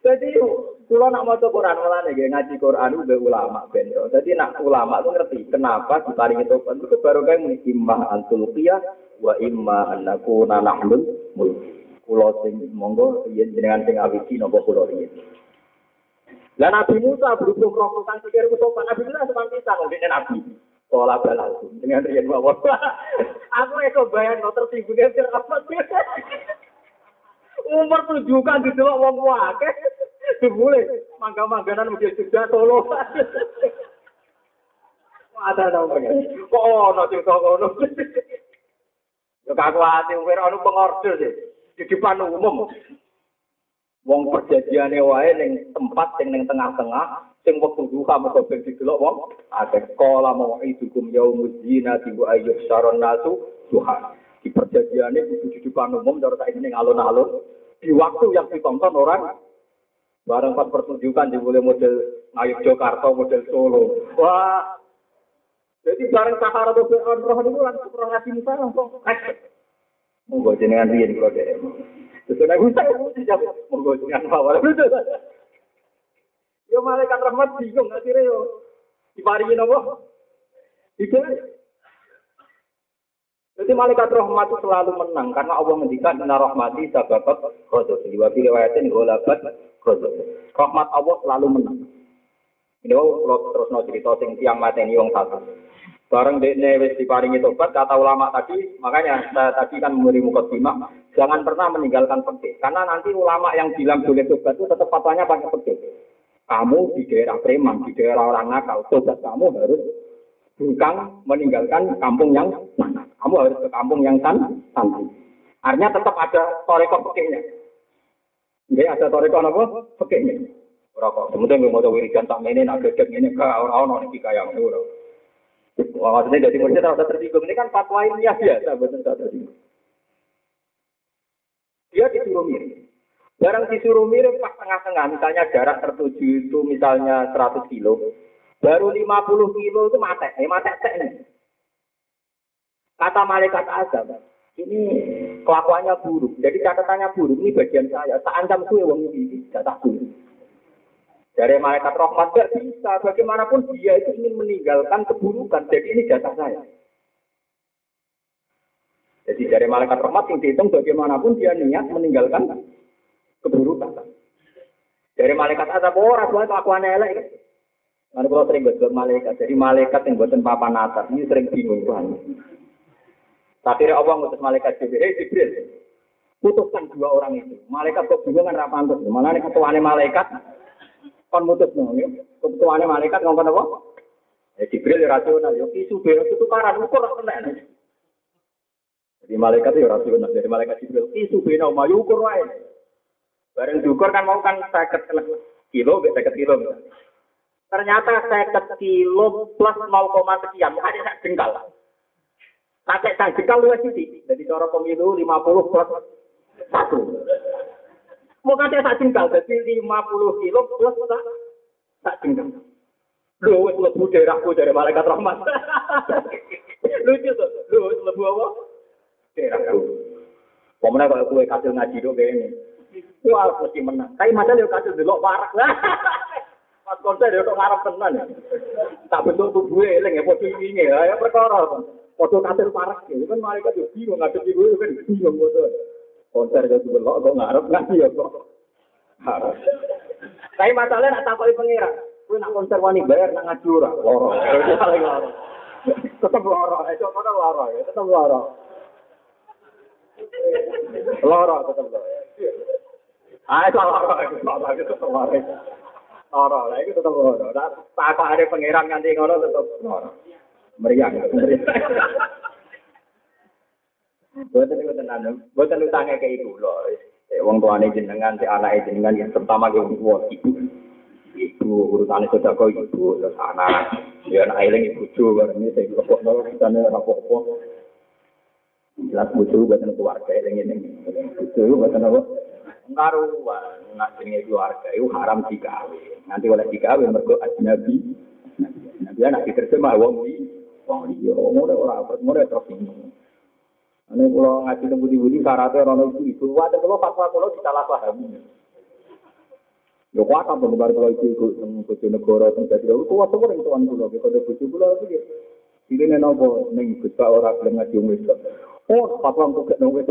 Jadi kalau nak mau Quran malah nih ngaji Quran udah ulama ben Jadi nak ulama tuh ngerti kenapa diparingi topan itu baru kayak imma antul wa imma anakku nanahlul mulki. Kulo sing monggo yen jenengan sing awiji nopo kulo riyen. Lah Nabi Musa berhubung roh kang pikir ku sopan Nabi Musa sopan pisan ngene Nabi. Pola balau dengan riyen mawon. Aku iso bayang no tersinggungnya sir apa? Umur tujuh kan didelok wong wae. Dibule mangga-mangganan mesti juga solo. Ada dong. Kok ono sing ono. Kaku ati umur ono pengorder sih. Di depan umum. Wong perjanjiane wae ning tempat sing ning tengah-tengah sing wektu duha mergo ben didelok wong akeh kala mau idukum yaumuz zina tibu ayyuh saron nasu duha di perjanjiane kudu di depan umum cara saiki ning alun-alun di waktu yang ditonton orang bareng pas pertunjukan di model Ayu Jakarta model Solo wah jadi bareng Sahara tuh roh itu langsung roh ngaji musa langsung Monggo jenengan riyen kula dhewe. Terus nek bisa monggo jenengan awal. Yo malaikat rahmat bingung akhirnya yo diparingi nopo? Itu. Jadi malaikat rahmat itu selalu menang karena Allah mendikan inna rahmati sababat ghadab. Di wabi riwayatin ghalabat ghadab. Rahmat Allah selalu menang. Ini kalau terus cerita sing tiang mateni wong satu. Bareng dekne wis diparingi tobat, kata ulama tadi, makanya saya tadi kan memberi mukadimah, jangan pernah meninggalkan pekeh. Karena nanti ulama yang bilang boleh tobat itu tetap fatwanya pakai pekeh. Kamu di daerah preman, di daerah orang nakal, tobat kamu harus bukan meninggalkan kampung yang mana. Kamu harus ke kampung yang san santai. Artinya tetap ada toreko pekehnya. Jadi ada toreko apa? Pekehnya. Rokok. Kemudian gue mau wiridan tak ini, nak gedek ini, ke orang-orang ini kayak. Wah, maksudnya dari murid tak tersinggung. Ini kan fatwa ini ya biasa, betul tak tersinggung. Dia disuruh mirip. Barang disuruh mirip pas tengah-tengah, misalnya jarak tertuju itu misalnya 100 kilo, baru 50 kilo itu mati, eh mati nih. Kata malaikat azab, ini kelakuannya buruk. Jadi catatannya buruk, ini bagian saya. Tak ancam suwe wong ini, jatah buruk. Dari malaikat rahmat gak bisa, bagaimanapun dia itu ingin meninggalkan keburukan. Jadi ini jatah saya. Jadi dari malaikat rahmat yang dihitung bagaimanapun dia niat meninggalkan keburukan. Dari malaikat azab orang tua kelakuan elek. Lalu kalau sering buat malaikat, jadi malaikat yang buatan papan atas ini sering bingung Tuhan. Akhirnya Allah ngutus malaikat Jibril, hey Jibril, putuskan dua orang itu. Malaikat kok bingung kan rapantus. Mana nih ketuanya malaikat, kon mutus nih. Ketuanya malaikat ngomong apa? Ya Jibril rasional, yo isu beo itu tukaran ukur kena. Jadi malaikat itu rasional, jadi malaikat Jibril isu beo mau ukur wae. Bareng diukur kan mau kan seket kilo, seket kilo. Ternyata seket kilo plus 0, sekian, ada sak jengkal. Kakek sak jengkal luwes sih. Jadi cara pemilu 50 plus satu. Mau kakek sak jengkal, jadi 50 kilo plus sak jengkal. Lu wis lebu daerahku dari malaikat rahmat. Lucu tuh, lu wis lebu apa? Daerahku. Pemenang kalau kue kasih ngaji dong kayak ini. Wah, mesti menang. Tapi macam dia kasih dulu warak lah. Pas konser dia kok ngarep tenan. Tak bentuk tubuh eling ya foto ini ya, perkara. Foto kasih warak ya, kan mereka juga bingung ngadep ibu kan bingung foto. Konser jadi belok kok ngarep nggak ya kok. Harus. Tapi masalahnya nak takoi pengira. Kue nak konser wani bayar nak ngaji ora. Loro. Paling loro. Tetep loro. Itu mana loro ya? Tetep loro. Loro tetep loro. Ah, itu loro. Itu loro. Itu loro. Itu loro. Tak tak ada pengiran nganti ngono tetep loro. Meriang. Meriang. Buatan itu tenan, buatan utangnya kayak ibu loh. Wong tuane jenengan, si anak jenengan, yang terutama ke ibu. Ibu urusannya sudah kau ibu, terus anak. Ya anak eling ibu cu, barang ini saya kepok nol, urusannya apa-apa. Jelas bucu buatan keluarga eling ini. Bucu buatan apa? Ngaruhan, nak jenenge keluarga itu haram dikawin. Nanti oleh dikawin mergo ajnabi. Nabi anak diterjemah wong di wong liya, ngono ora, ngono terus ini. Ini kalau ngaji temu di budi syaratnya orang itu itu, wadah kalau fatwa kalau salah pahami. Ya kuat apa benar kalau itu itu tentang kucu negara tentang jadi itu kuat semua yang tuan pulau. Kalau ada kucu pulau itu dia. Ini nih nopo neng kita orang belum ngaji umis. Oh fatwa untuk gak nongwe.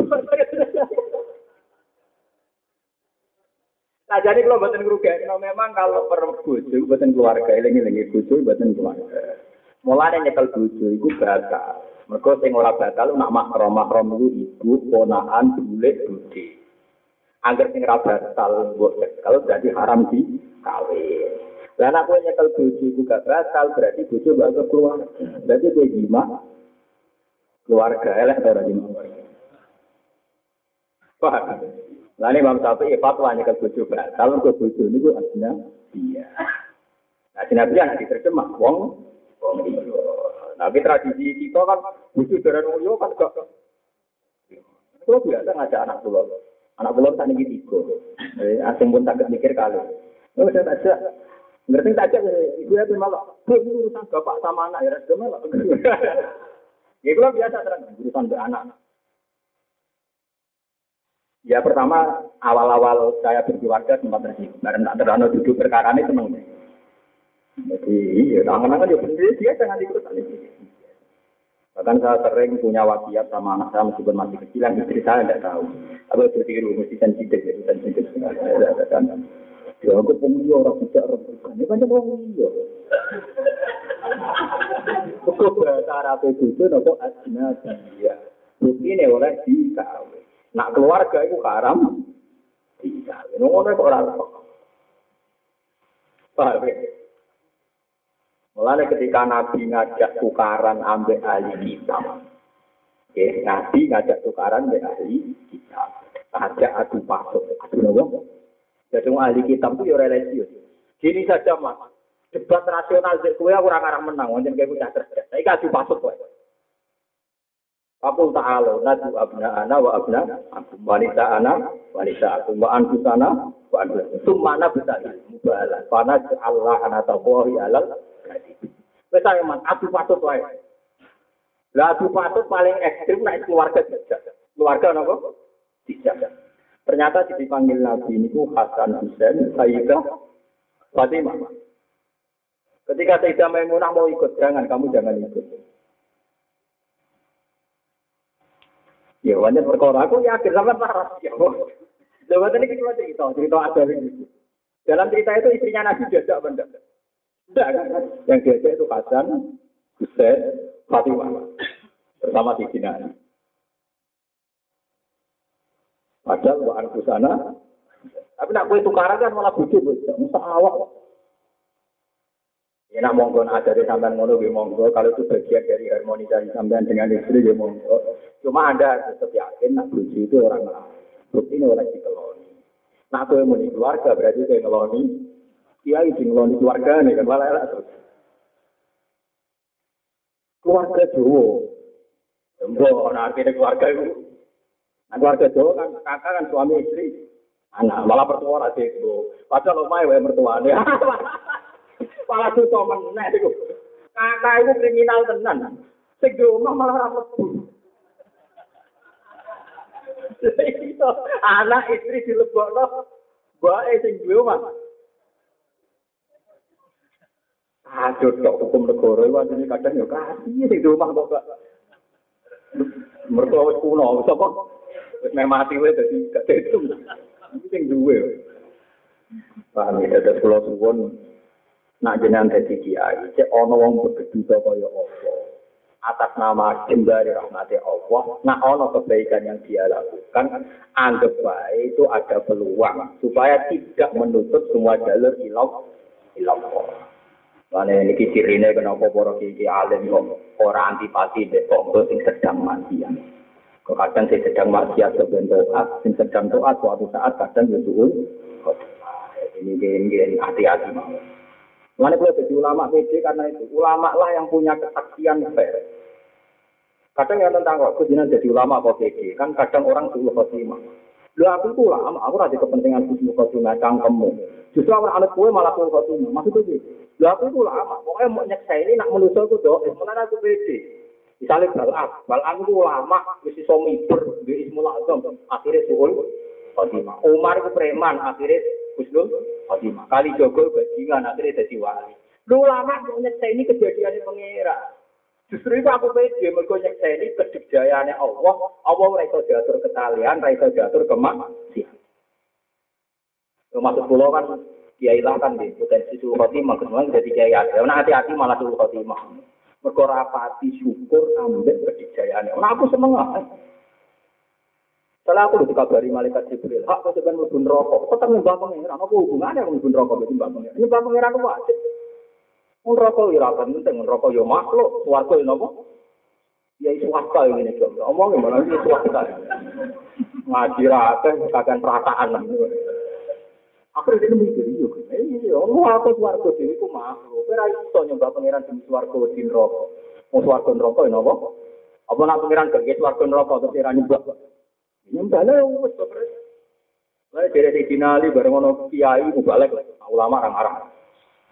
Nah jadi kalau buatan kerugian, no, memang kalau per bucu, buatan keluarga, ini lagi bucu, buatan keluarga. Mulai nyekel bucu, itu batal. Mereka sing ora batal nak makrom makrom itu ibu, ponaan, bulik, budi. Agar sing ora batal buat kalau berarti haram di kawin. Dan aku nyekel bojo itu gak batal berarti bojo gak keluar. Berarti gue jima keluarga elek ora jima keluarga. Paham? Lah ini Imam Syafi'i fatwa nyekel bojo batal ke bojo niku artinya dia. Nah, Nabi yang diterjemah wong wong. Tapi tradisi kita kan butuh darah nunggu kan gak. Kalau biasa ngajak anak pulau, anak pulau tak nih tiga. Eh, asing pun takut mikir kali. Oh, saya saja. Ngerti saja, ibu ya malah. Bu, ini urusan bapak sama anak ya, sudah malah. Ya, kalau biasa terang urusan ke anak. Ya pertama awal-awal saya berkeluarga sempat tersinggung. Karena tak terlalu duduk perkara ini seneng. Jadi, ya, tangan-tangan ya bener, dia jangan ikut ini. Bahkan saya sering punya wasiat sama anak saya meskipun masih kecil, yang istri saya tidak tahu. Aku berpikir, mesti sensitif, ya, sensitif. Ya, aku pemilih orang tidak rebutan. Ini banyak orang iya. Kok bahasa Arab itu, nopo asina dia. Bukti ini oleh dikawin. Nak keluarga itu haram, dikawin. Ngono kok ora Paham ya? Mulanya ketika Nabi ngajak tukaran ambek ahli kitab. Oke, Nabi ngajak tukaran ambek ahli kitab. Ngajak adu pasuk. Adu nopo? Jadi ahli kitab itu ya religius. Gini saja mas. Debat rasional di kue aku orang orang menang. Wajan kayak punya cerdas. Tapi adu pasuk kue. Fakul ta'ala nadu abna ana wa abna wanita ana wanita aku wa anfusana wa anfusana. Sumana bisa mubalah. Fana Allah ana taqwahi alal Wes ayo man, adu patut wae. Lah adu patut paling ekstrim nek keluarga dijak. Keluarga napa? Dijak. Ternyata dipanggil Nabi ini ku Hasan Husain, Sayyidah Fatimah. Ketika Sayyidah Maimunah mau ikut, jangan kamu jangan ikut. Ya, wajar perkara aku yakin sama parah. Ya, Lewat ini kita cerita, cerita ada ini. Dalam cerita itu istrinya Nabi diajak benda. Tidak kan? Yang diajak itu Hasan, Husain, Fatimah. Bersama di Ali. Padahal wa sana. Tapi nak kue tukaran kan malah bujuk, Musa awak. Ya nak monggo nak ada di sampean ngono nggih monggo kalau itu bagian dari harmonisasi sampean dengan istri ya monggo. Cuma Anda tetap yakin nak bujuk itu orang lain. Bukti ini oleh dikeloni. Nak kue mau keluarga berarti kayak ngeloni kiai sing ngeloni keluarga nih kan malah elak terus. Keluarga Jawa. Mbok nah artinya keluarga itu. Nah keluarga Jawa kan kakak kan suami istri. Anak malah pertua ora itu. Padahal omahe wae mertuane. malah dosa meneh iku. Kakak itu kriminal tenan. Sing di omah malah ora mlebu. Anak istri dilebokno mbake sing duwe omah. Aduh, tok hukum negara itu artinya kadang ya kasih di rumah kok. Mertua wis kuno, sapa? Wis meh mati wae dadi gak. Iki sing duwe. Paham ya, terus kula suwun nak jenengan dadi kiai, cek ana wong begeduta kaya apa. Atas nama jembari rahmati Allah, nak ana kebaikan yang dia lakukan, anggap baik itu ada peluang supaya tidak menutup semua jalur ilau ilau. Karena ini cirine kenapa para kiai alim kok ora antipati dek tonggo sing sedang maksiat. Kok kadang sing sedang maksiat sebentar taat, sing sedang taat suatu saat kadang ya Ini gini hati-hati. Mana boleh jadi ulama PD karena itu ulama lah yang punya kesaksian fair. Kadang yang tentang kok kejinan jadi ulama kok PD kan kadang orang suruh khotimah. Lu aku itu ulama, aku ada kepentingan khusus khotimah cangkemmu. Justru orang anak kue malah suruh khotimah. Maksudnya gitu. Lu aku itu ulama, pokoknya mau nyeksa ini nak menusul itu doa, mana aku PD. Misalnya balak, balak itu ulama, mesti somiber, di ismul azam, akhirnya suhul khotimah. Umar itu preman, akhirnya Husnul Khotimah. Kali Jogo bajingan akhirnya jadi wali. Lu lama nyeksa ini kejadian pengira. Justru itu aku pede mergo ini kedikjayaannya Allah. Allah ora iso diatur ketalian, ora iso diatur kemaksiatan. Maksud kula kan kiai lah kan di potensi sul khotimah, kemudian jadi kiai ada. Nah hati-hati malah sul khotimah. Mergo rapati syukur ambek kedikjayaannya. Nah aku seneng lah. Setelah aku dikabari malaikat Jibril, hak kau sebenarnya mlebu rokok. Kok tak nyembah pangeran? Apa hubungannya dengan mlebu rokok mbek nyembah pangeran? Nyembah pangeran itu wajib. Mun rokok ya ora penting, rokok ya makhluk, swarga ya napa? Ya isu swasta ini nih, Omongin malah isu swasta. Ngaji rata, kakek perasaan lah. Akhirnya dia mikir, iya, Allah aku swarga dewi ku makhluk. Kira iso nyembah pangeran di swarga di neraka. Mau swarga neraka ya napa? Apa nak pangeran kerja swarga neraka terus ora nyembah? Nyembahnya wis to, Pres. Lah dari di dinali bareng ono kiai mubalek ulama arang-arang.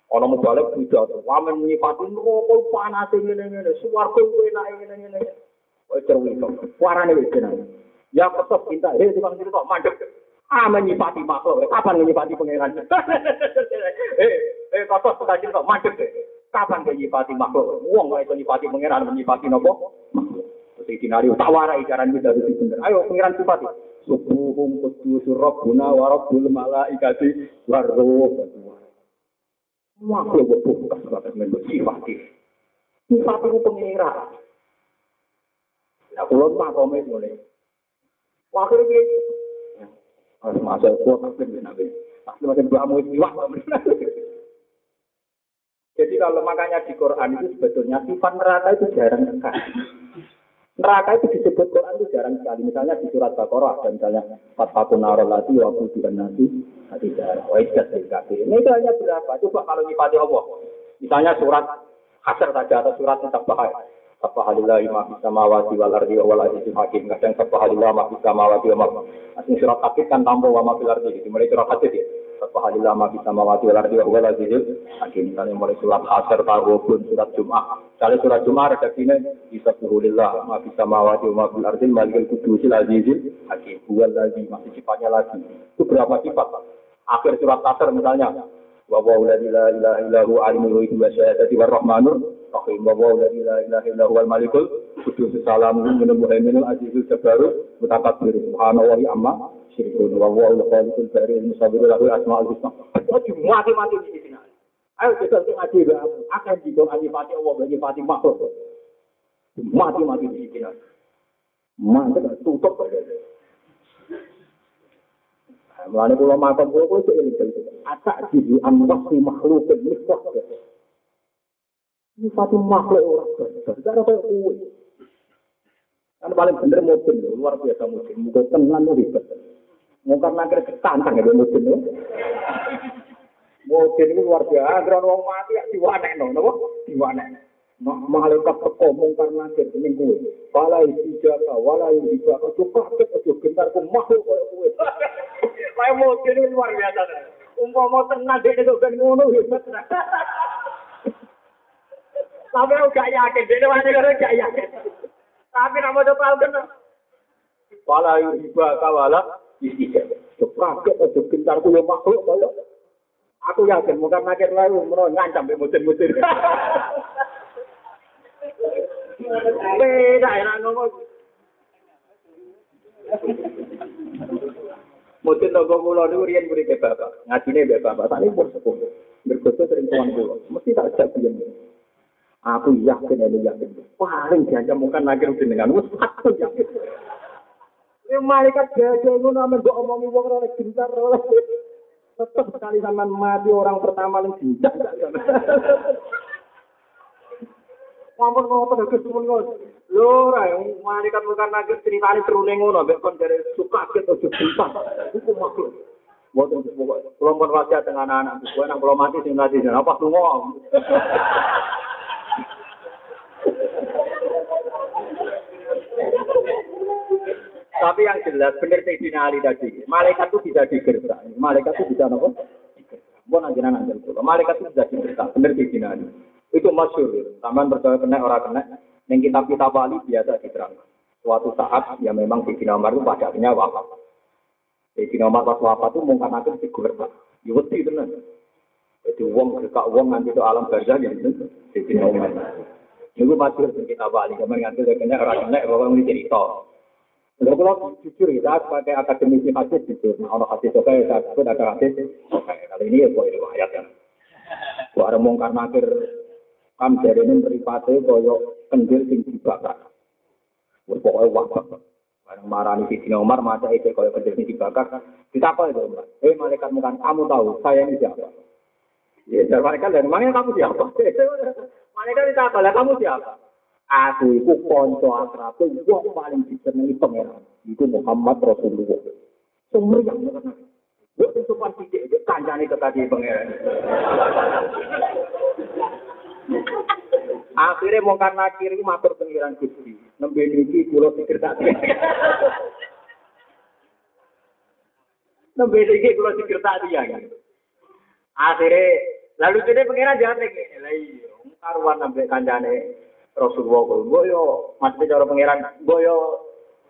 Ono mubalek budak, wamen nyipati rokok panas ngene-ngene, swarga enak ngene-ngene. Wis cerwi kok. Warane wis jeneng. Ya kesep pinta, hei tukang cerita mandek. Ah menyipati makhluk, kapan menyipati pangeran? Eh, eh kotor tukang cerita mandek. Kapan menyipati makhluk? Wong kok iso nyipati pangeran menyipati nopo? Makhluk. Sayyidina Ali tak warai jaran kita harus bener. Ayo pengiran sifat. Subuhum kudus rabbuna wa rabbul malaikati warruh. Makhluk bukas banget menurut sifat Sifat itu pengira. Ya kalau mah komen boleh. Wakil ini. Harus masuk kuat tapi nabi. Pasti macam bamu itu Jadi kalau makanya di Quran itu sebetulnya sifat neraka itu jarang sekali. Neraka itu disebut Quran itu jarang sekali. Misalnya di surat Baqarah ada misalnya narolati waktu bukan nasi hati jarang. Wajah dari Ini itu hanya berapa? Coba kalau nyipati Allah. Misalnya surat Hasr saja atau surat tentang bahaya. Subhanallah ma fis samawati wal ardi wal azizul hakim. Kadang subhanallah ma fis samawati wa ma. Asing surat Hakik kan tambah wa ardi. Dimulai surat Hakik ya. Subhanallah ma fis samawati wal ardi wal azizul hakim. Misalnya mulai surat Hasr, Tawabun, surat Jum'ah. Kalau surat Jum'ah redaksinya bisa Bismillah ma fis samawati wa ma fil ardi malikul kudusil azizul hakim. Huwal lagi masih sifatnya lagi. Itu berapa sifat? Akhir surat Hasr misalnya wa wa la ilaha illa hu alimul ghaibi wa syahadati war rahmanur rahim. Wa wa la ilaha illa hu al malikul qudus. Salamun min muhaiminul azizul jabbarul mutakabbir subhanallahi amma syirkun wa wa al khaliqul bari al musawwir lahu asmaul husna jadi mati-mati di sini ayo kita ngaji akan dido pati Allah bagi pati makhluk. Mati-mati di sini. Mantap tutup Mulane kula makon kula kok iki ngene iki. Ata jibu Allah fi makhluk mikwah. Ini satu makhluk ora bener. Cara kuwi. Kan paling bener mungkin luar biasa mungkin. Muga tenan lu ribet. Mungkar nangkir ketantang ya mungkin lu. Mungkin ini luar biasa. Geron wong mati ya diwanek no. Nopo? Diwanek. Malaikat teko mungkar nangkir. Ini kuwi. Walai hijata, walai hijata. Cukah cek, cukah gentar ku makhluk kaya kuwi. Kayak mungkin ini luar biasa. Umpama tenang, dia itu kan ngono. Tapi aku gak yakin, dia mana orang gak yakin. Tapi nama itu tahu kan. Wala iba kawala istijab. Kaget atau pintar kulo makhluk kaya. Aku yakin, mungkin nakir lalu menolong ngancam mutin-mutin. Beda ya ngomong. Mungkin tonggo kula niku riyen murid bapak, ngajine mbek bapak, tadi pun sepuh. Bergoso sering tuan kula, mesti tak ajak biyen. Aku yakin ini yakin. Paling diancam mungkin lagi dengan wis aku yakin. Ini malaikat gajah ngono amen mbok omongi wong ora gentar ora. Tetap sekali zaman mati orang pertama yang gentar. Mampun ngoten Gus ngono. Lho ora malaikat bukan lagi ceritane terune ngono mbek kon suka ket ojo gentar. Iku makhluk. Mboten pokok. Kula pun wasiat dengan anak-anak, kowe nang kula mati sing ngati apa lunga. Tapi yang jelas benar Sayyidina Ali tadi, malaikat itu bisa digertak. Malaikat itu bisa? Mau nanti nanti nanti. Malaikat itu bisa digertak. Benar Sayyidina Ali. Itu masyur. Taman percaya kena orang kena. Yang kitab kitab Ali biasa diterangkan. Suatu saat ya memang Sayyidina Umar itu pada akhirnya wafat. Sayyidina Umar pas wafat itu mungkin akan digertak. Ya itu tenan. Jadi uang gertak uang nanti itu alam barzah gitu. Sayyidina Umar. Ini masyur kitab Ali. Kemarin nganti kena orang kena orang ini cerita. Kalau kalau jujur kita sebagai akademisi hadis jujur, nah orang hadis oke saya sebut ada hadis oke. Kali ini ya boleh riwayat kan. Gua ada mongkar nakir kam dari ini meripate koyo kendil sing dibakar. Wes pokoknya wabak. Barang marani di Umar masa itu koyo kendil sing dibakar. Ditapa itu Umar? Eh malaikat mukan kamu tahu saya ini siapa? Ya, malaikat dan mana kamu siapa? malaikat ditapa lah kamu siapa? Aku iku kanca akrabe wong paling disenengi pangeran. Iku Muhammad Rasulullah. Sumber yang Gue itu sopan sidik, itu kancane kekasih pangeran. Akhirnya mau karena kiri matur pengiran gusti. Nembe niki pulau pikir tak Nembe niki pulau pikir tak dia. Akhirnya lalu jadi pengiran jangan lagi. Lah iya, karuan sampai kancane Rasulullah gue yo maksudnya cara pangeran gue yo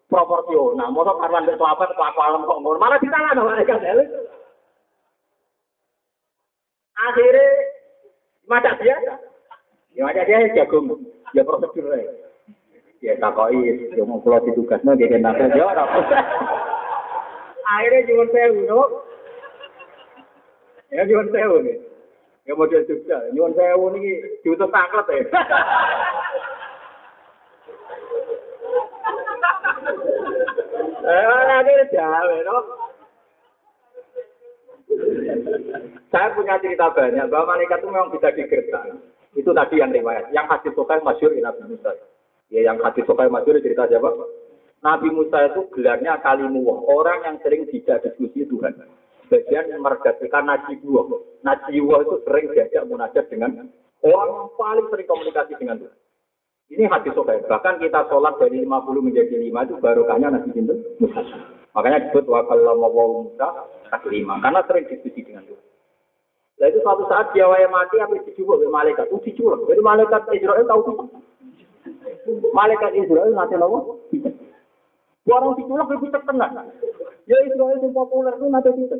proporsional mau karwan itu apa tuh aku alam kok ngono malah nggak mereka akhirnya mata biasa ya mata dia jagung. Ya prosedur ya takoi ya mau pulau ditugasnya dia kena ya akhirnya cuma saya ya cuma saya Ya model Jogja, nyuwun sewu niki diutus tangklet ya. Eh, nanti jawe, no? Saya punya cerita banyak bahwa malaikat itu memang bisa digertak. Itu tadi yang riwayat. Yang hadis sokai masyur Nabi Musa. Ya, yang hadis sokai masyur cerita siapa? Nabi Musa itu gelarnya kalimuwah. Orang yang sering tidak diskusi Tuhan bagian mergasikan najiwah. Najiwah itu sering diajak munajat dengan orang yang paling sering komunikasi dengan Tuhan. Ini hadis sokai. Bahkan kita sholat dari 50 menjadi 5 itu barokahnya Nabi Sinten. Makanya disebut wakal mawaw Musa lima. Karena sering diskusi dengan Tuhan. Nah itu suatu saat dia waya mati apa dijubuk oleh malaikat. Itu dijubuk. Jadi malaikat Israel tahu itu. Malaikat Israel nanti nopo. Orang diculak lebih terkenal. Ya Israel yang populer itu nanti kita.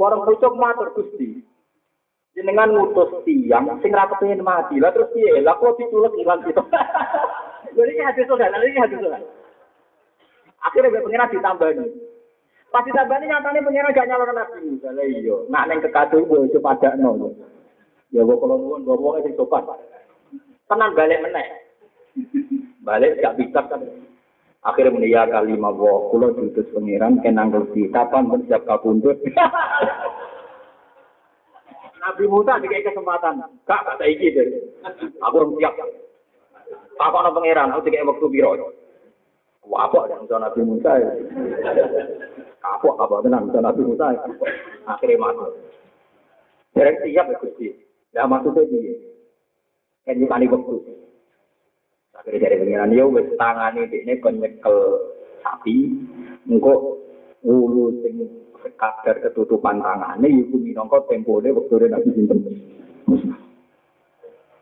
Orang pucuk matur Gusti. Jenengan ngutus tiang sing ra kepengin mati. Lah terus piye? Lah kok diculek ilang gitu. Jadi ini hadis saudara, ini hadis saudara. Akhirnya pengen ditambahin. Pas ditambahin nyatanya pengen gak nyalon nabi Musa. Lah iya, nak neng kekadu gue ada nol. Ya gue kalau nuwun gue mau sing sopan. Tenang balik meneh. Balik gak bisa kan. Akhirnya menia kali ma wa kula diutus pangeran kenang Gusti kapan bersiap kapundhut. Nabi Musa dikasih kesempatan. Kak kata iki deh. Aku belum siap. Apa ana pangeran aku dikasih waktu piro. Apa yang Nabi Musa. Apa apa tenan Nabi Musa. Akhirnya masuk. Derek siap ya Gusti. Ya maksudnya piye? Kan nyukani waktu. Akhirnya dari pengiran yo wis tangane ini kon nyekel sapi, engko ulu sing kadar ketutupan tangane iku minangka tempone wektune nabi sinten.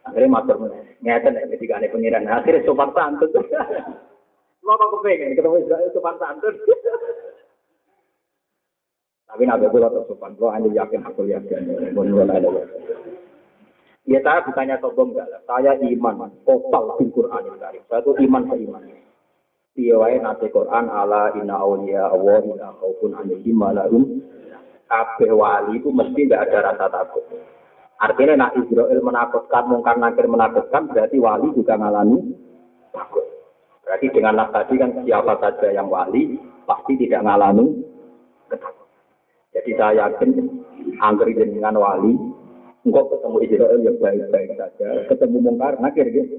Akhirnya matur ngeten nek ketika ane pengiran akhirnya sopan santun. Lo kok kepengen ketemu Israel sopan santun. Tapi nabi kula sopan, lo ane yakin aku yakin. Ya saya bukannya sombong enggak lah. Saya iman total di Quran Karim. Saya itu iman ke iman. wae nate Quran ala inna awliya Allah la khaufun alaihim wa lahum kabeh wali itu mesti tidak ada rasa takut. Artinya nak Israel menakutkan, mungkar nakir menakutkan, berarti wali juga ngalami takut. Berarti dengan nas tadi kan siapa saja yang wali pasti tidak ngalami ketakutan. Jadi saya yakin angker dengan wali, engkau ketemu Israel yang baik-baik saja, ketemu mungkar nakir gitu.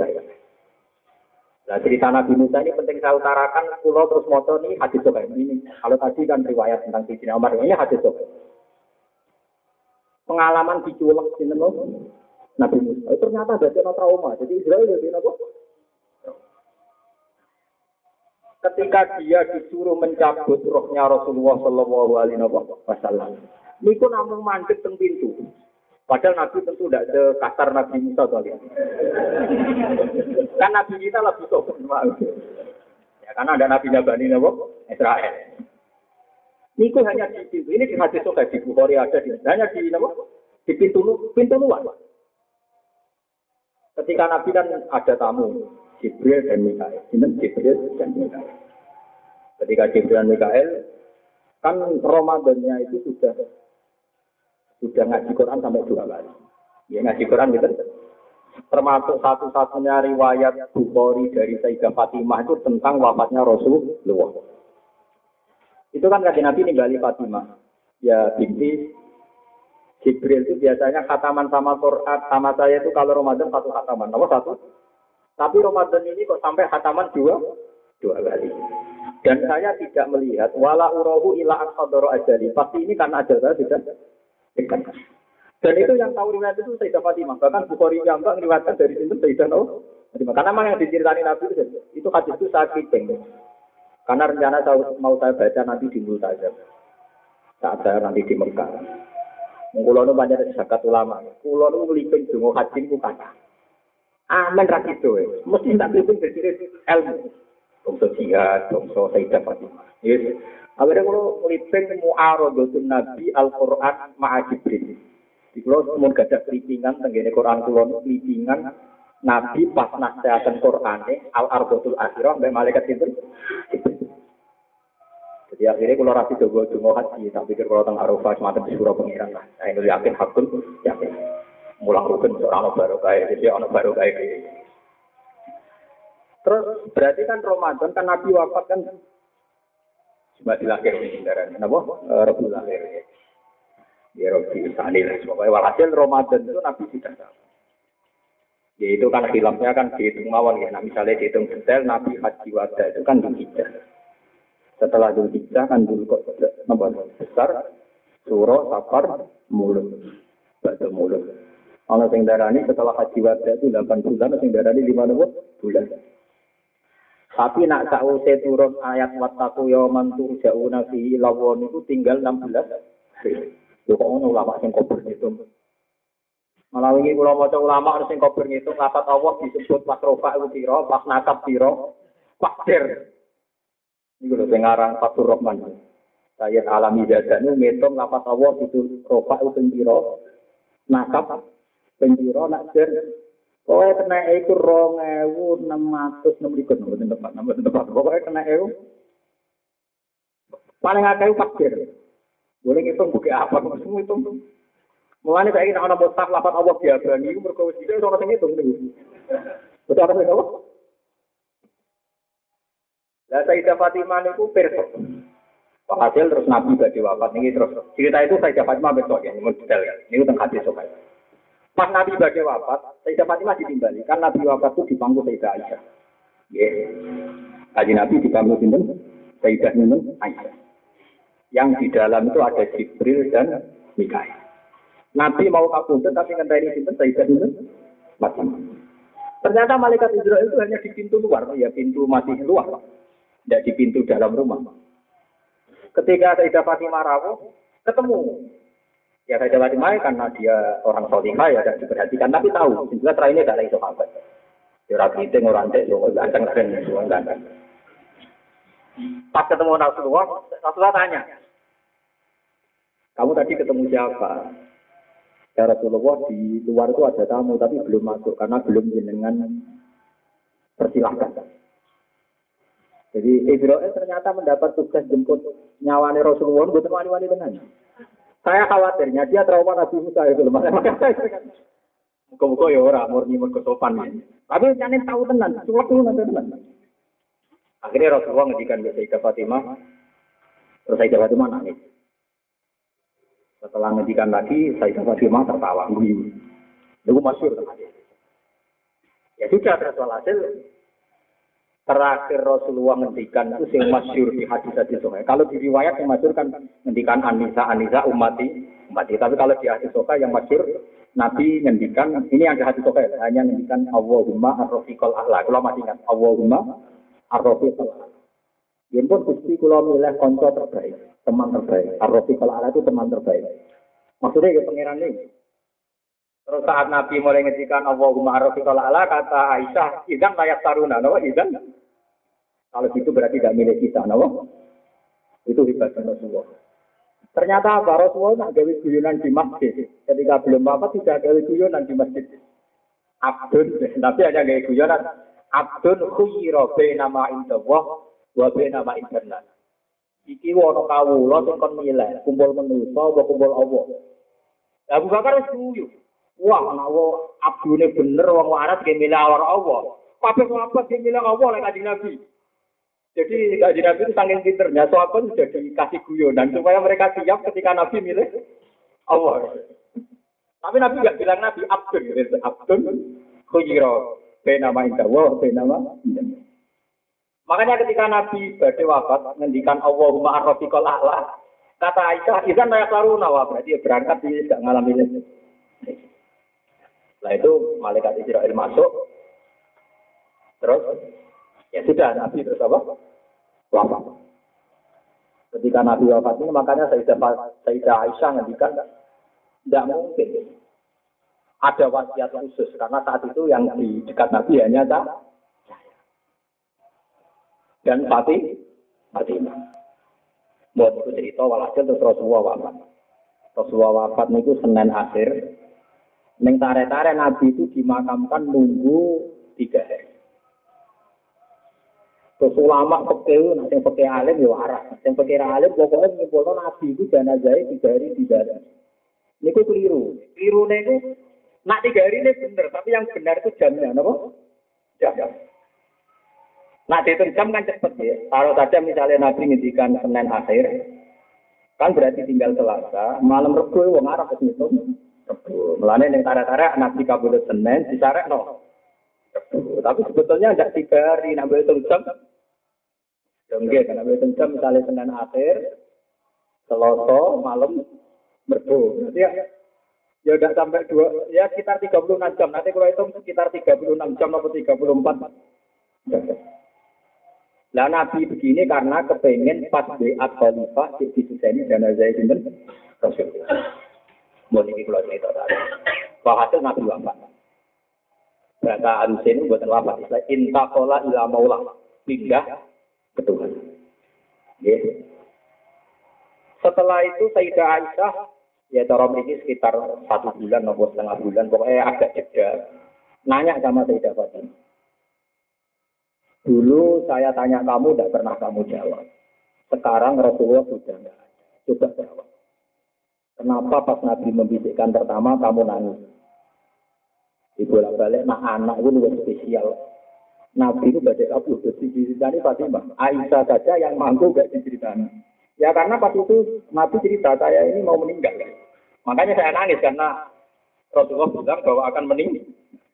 Baik. Nah cerita Nabi Musa ini penting saya utarakan, pulau terus moto ini hadis sokai ini. Kalau tadi kan riwayat tentang Sidina Umar, ini hadis sokai. Pengalaman diculek di Nabi Musa. Itu ternyata ada trauma. Jadi Israel jadi apa? Ketika dia disuruh mencabut rohnya Rasulullah Shallallahu Alaihi Wasallam, niku namun mandek teng pintu. Padahal Nabi tentu tidak sekasar Nabi Musa soalnya. kan Nabi kita lebih sopan. Ya, karena ada Nabi Nabi Nabi Israel. Niku hanya di pintu. Ini di hadis sokai di Bukhari ada di hanya di Nabi di pintu pintu luar. Ketika Nabi kan ada tamu, Jibril dan Mikael. Ini Jibril dan Mikael. Ketika Jibril dan Mikael, kan Ramadannya itu sudah sudah ngaji Quran sampai dua kali. Ya ngaji Quran gitu. Termasuk satu-satunya riwayat Bukhari dari Sayyidah Fatimah itu tentang wafatnya Rasulullah. Itu kan kaki Nabi ninggali Fatimah. Ya binti Jibril itu biasanya khataman sama Quran sama saya itu kalau Ramadan satu khataman. Nomor satu. Tapi Ramadan ini kok sampai khataman dua dua kali. Dan saya tidak melihat wala urahu ila aksadoro ajali. Pasti ini karena ajaran tidak dan itu yang tahu riwayat itu Sayyidah Fatimah. Bahkan Bukhari yang enggak meriwayatkan dari situ Sayyidah Fatimah. Karena memang yang diceritani Nabi itu, itu hadis itu saat kiting. Karena rencana saya, mau saya baca nanti di saja. Saat saya nanti di Mekah. Kulo nu banyak zakat ulama. Kulo nu meliping dungo haji ku kata. Amin ra gitu. Mesti tak meliping dari ilmu. Bangsa jihad, bangsa Sayyidah Fatimah. Yes. Akhirnya kalau meliping mu'arodatun Nabi Al-Quran ma'a Jibril. Di kalau semua gak ada kelipingan, tenggine Quran kulon kelipingan Nabi pas nasihatan Quran Al-Ardotul Akhirah, sampai malaikat itu. Jadi akhirnya kalau rapi coba dungo haji, tak pikir kalau tengah Arafah semacam di surau pengiran lah. Ini yakin hakun, yakin. Mulang rukun seorang baru kaya, jadi baru kaya. Terus berarti kan Ramadan kan Nabi wafat kan Cuma dilahir ini kendaraan. Kenapa? Eh, Rabu lahir. Ya Rabu Sani lah. Pokoknya walhasil Ramadan itu Nabi sudah tahu. Ya itu kan filmnya kan dihitung mawon ya. Nah misalnya dihitung detail Nabi Haji Wada itu kan Hijjah. Setelah Hijjah kan dulu kok nomor besar Suro, Safar, Mulut. Batu Mulut. Kalau sing darani setelah Haji Wada itu 8 bulan, sing darani 5 bulan. Tapi nak sause turun ayat wattaku yauman turja'una fihi lawon itu tinggal 16 Lho kok ngono ulama sing kober ngitung. Malah wingi kula maca ulama harus sing kober ngitung lapat Allah disebut pas rofa itu pira, pas nakap pira, fakir. Iku lho sing aran Fatur Rahman. Sayyid Alami Dadanu ngitung lapat Allah itu rofa itu pira, nakap pira nak jer Pokoknya kena enam ribu nomor tempat nomor tempat. Pokoknya kena ewu paling agak fakir. Boleh ngitung buka apa? Semua itu. Mulanya saya ingin anak mustaf lapat Allah biasa. Ini berkau sih itu orang ngitung nih. Betul apa sih Lah Sayyidah Fatimah itu perfect. Hasil terus Nabi bagi wafat ini terus cerita itu Sayyidah Fatimah besok ya, ini detail ya. Ini tentang hadis sokai. Pas Nabi bagai wafat, Sayyidah Fatimah ditimbali. Kan Nabi wafat itu di pangku Sayyidah Aisyah. Ya. Kaji Nabi di pangku sinten Sayyidah Minun Aisyah. Yang di dalam itu ada Jibril dan Mikael. Nabi mau kabundut tapi ngenteni sinten Sayyidah Minun Fatimah. Ternyata malaikat Israel itu hanya di pintu luar, ya pintu masih luar, tidak di pintu dalam rumah. Ketika Sayyidah Fatimah rawuh, ketemu Ya saya Fatimah karena dia orang solihah ya tidak diperhatikan, tapi tahu juga terakhir tidak itu apa. Ya rapi itu orang cek, lo ganteng keren, lo ganteng. Pas ketemu Rasulullah, Rasulullah tanya, kamu tadi ketemu siapa? Ya Rasulullah di luar itu ada tamu tapi belum masuk karena belum jenengan persilahkan. Jadi Ibrahim ternyata mendapat tugas jemput nyawanya Rasulullah, bukan wali-wali tenan. Saya khawatirnya dia trauma Nabi Musa itu lemah. Muka-muka ya orang murni mergo sopan. Tapi jangan tahu tenan, cuek lu nanti tenan. Akhirnya Rasulullah ngedikan ke Sayyidah Fatimah, terus Sayyidah Fatimah nangis. Setelah ngedikan lagi, Sayyidah Fatimah tertawa. Itu masyur. Ya sudah, terus hasil terakhir Rasulullah ngendikan itu sing masyur di hadis hadis sokai. Kalau di riwayat yang masyur kan ngendikan Anisa Anisa umati umati. Tapi kalau di hadis sokai yang masyur Nabi ngendikan ini yang di hadis sokai hanya ngendikan Allahumma arrofiqol ahla. Kalau masih ingat Allahumma arrofiqol ahla. Ya pun gusti kalau milih konco terbaik, teman terbaik. Arrofiqol ahla itu teman terbaik. Maksudnya ya pangeran ini. Terus saat Nabi mulai ngendikan Allahumma arrofiqol ahla kata Aisyah, idan layak taruna, no? idan kalau gitu berarti tidak milik kita, no? Itu hebatnya Rasulullah. Ternyata apa? Rasulullah nak gawe guyonan di masjid. Ketika belum apa tidak gawe guyonan di masjid. Abdun, tapi hanya gawe guyonan. Abdun khuyira nama indallah wa nama internet. Iki wono kawula sing kon milih, kumpul manusa apa kumpul Allah. Abu Bakar wis guyu. Wah, ana abdune bener wong waras ge milih Allah. Kabeh sahabat ge milih Allah lek Nabi. Jadi kaji Nabi itu saking pinternya, sahabat sudah dikasih guyonan supaya mereka siap ketika Nabi milih Allah. Tapi Nabi nggak bilang Nabi Abdul, gitu. Abdul khuyiro, nama indawa, nama Makanya ketika Nabi badai wafat, ngendikan Allahumma arrofiqol a'la, kata Aisyah, izan layak laru nawa, berarti dia berangkat, dia tidak ngalami ini. Setelah itu, malaikat Israel masuk, terus, ya sudah, Nabi terus apa? wafat. Ketika Nabi wafat ini makanya Sayyidah, Sayyidah Aisyah ngendikan tidak mungkin ada wasiat khusus karena saat itu yang di dekat Nabi hanya saya dan Fatih Fatimah. Buat itu cerita walhasil terus Rasulullah wafat. Rasulullah wafat itu Senin akhir. Neng tare-tare Nabi itu dimakamkan nunggu tiga hari. Terus ulama pekeh, yang pekeh alim ya waras. Yang pekeh alim pokoknya menyimpulkan nabi itu jenazahnya tiga hari di dalam. Ini kok keliru. Keliru itu, nak tiga hari ini benar, tapi yang benar itu jamnya, apa? Jam. Nah, dihitung jam kan cepet ya. Kalau saja misalnya Nabi ngintikan Senin akhir, kan berarti tinggal Selasa, malam Rebu wong Arab wis ngitung Rebu. Mulane ning tara-tara Nabi kabudut Senin disarek no. Tapi sebetulnya tidak tiga hari, nabi hitung jam Ya enggak, karena wis jam misalnya Senin akhir, Selasa malam merdu. Nanti ya ya udah sampai dua ya sekitar 36 jam. Nanti kalau hitung sekitar 36 jam atau 34. Lah Nabi begini karena kepengen pas beat khalifah di diseni jenazah itu Rasul. Boleh iki kula cerita tadi. Walhasil Nabi wafat. Bahasa Arusin buatan wafat. Intakola ila maula. Pindah ke Tuhan. Ya. Setelah itu Sayyidah Aisyah, ya cara ini sekitar satu bulan atau setengah bulan, pokoknya agak jeda, nanya sama Sayyidah Fatimah. Dulu saya tanya kamu, tidak pernah kamu jawab. Sekarang Rasulullah sudah tidak ada. Coba jawab. Kenapa pas Nabi membisikkan pertama kamu nangis? Ibu balik, nah anak itu lebih spesial. Nabi itu baca Abu diceritani Fatimah. Aisyah saja yang mampu gak diceritani. Ya karena pas itu Nabi cerita saya ini mau meninggal. Makanya saya nangis karena Rasulullah bilang bahwa akan meninggal.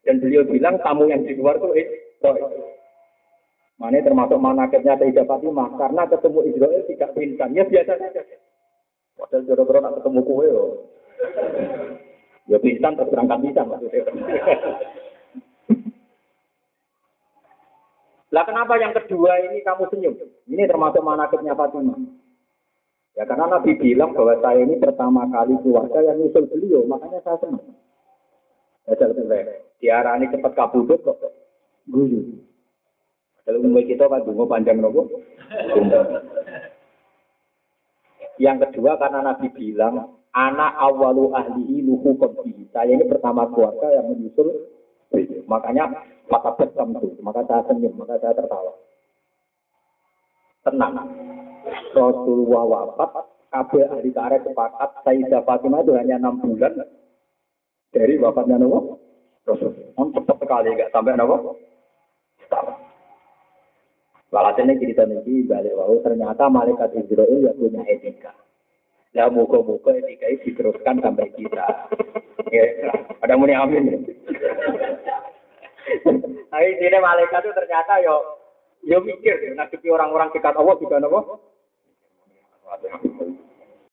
Dan beliau bilang tamu yang di luar itu Israel. Mana termasuk manakibnya Sayyidah Fatimah. Karena ketemu Israel tidak pingsan. Ya biasa saja. Padahal jodoh-jodoh nak ketemu kue. Ya pingsan terus berangkat bisa maksudnya. Lah kenapa yang kedua ini kamu senyum? Ini termasuk manakibnya Fatimah. Ya karena Nabi bilang bahwa saya ini pertama kali keluarga yang nyusul beliau, makanya saya senang. Ya saya diarani cepat kabudut kok. Guyu. Kalau umum kita kan dungo panjang nopo. Yang kedua karena Nabi bilang anak awalu ahlihi luhu kobi. Saya ini pertama keluarga yang menyusul Makanya maka itu, maka saya senyum, maka saya tertawa. tenang. Rasulullah wafat, kabeh ahli tarikh sepakat Sayyidah Fatimah itu hanya enam bulan dari wafatnya Nabi Rasul. Om cepat sekali, nggak sampai Nabi. Setahun. Walhasil ini cerita ini balik wau ternyata malaikat Israel ya punya etika. Ya muka-muka etika ini diteruskan sampai kita. Ya, ada muni amin. Tapi sini malaikat itu ternyata yo yo mikir ngadepi orang-orang dekat Allah juga nopo.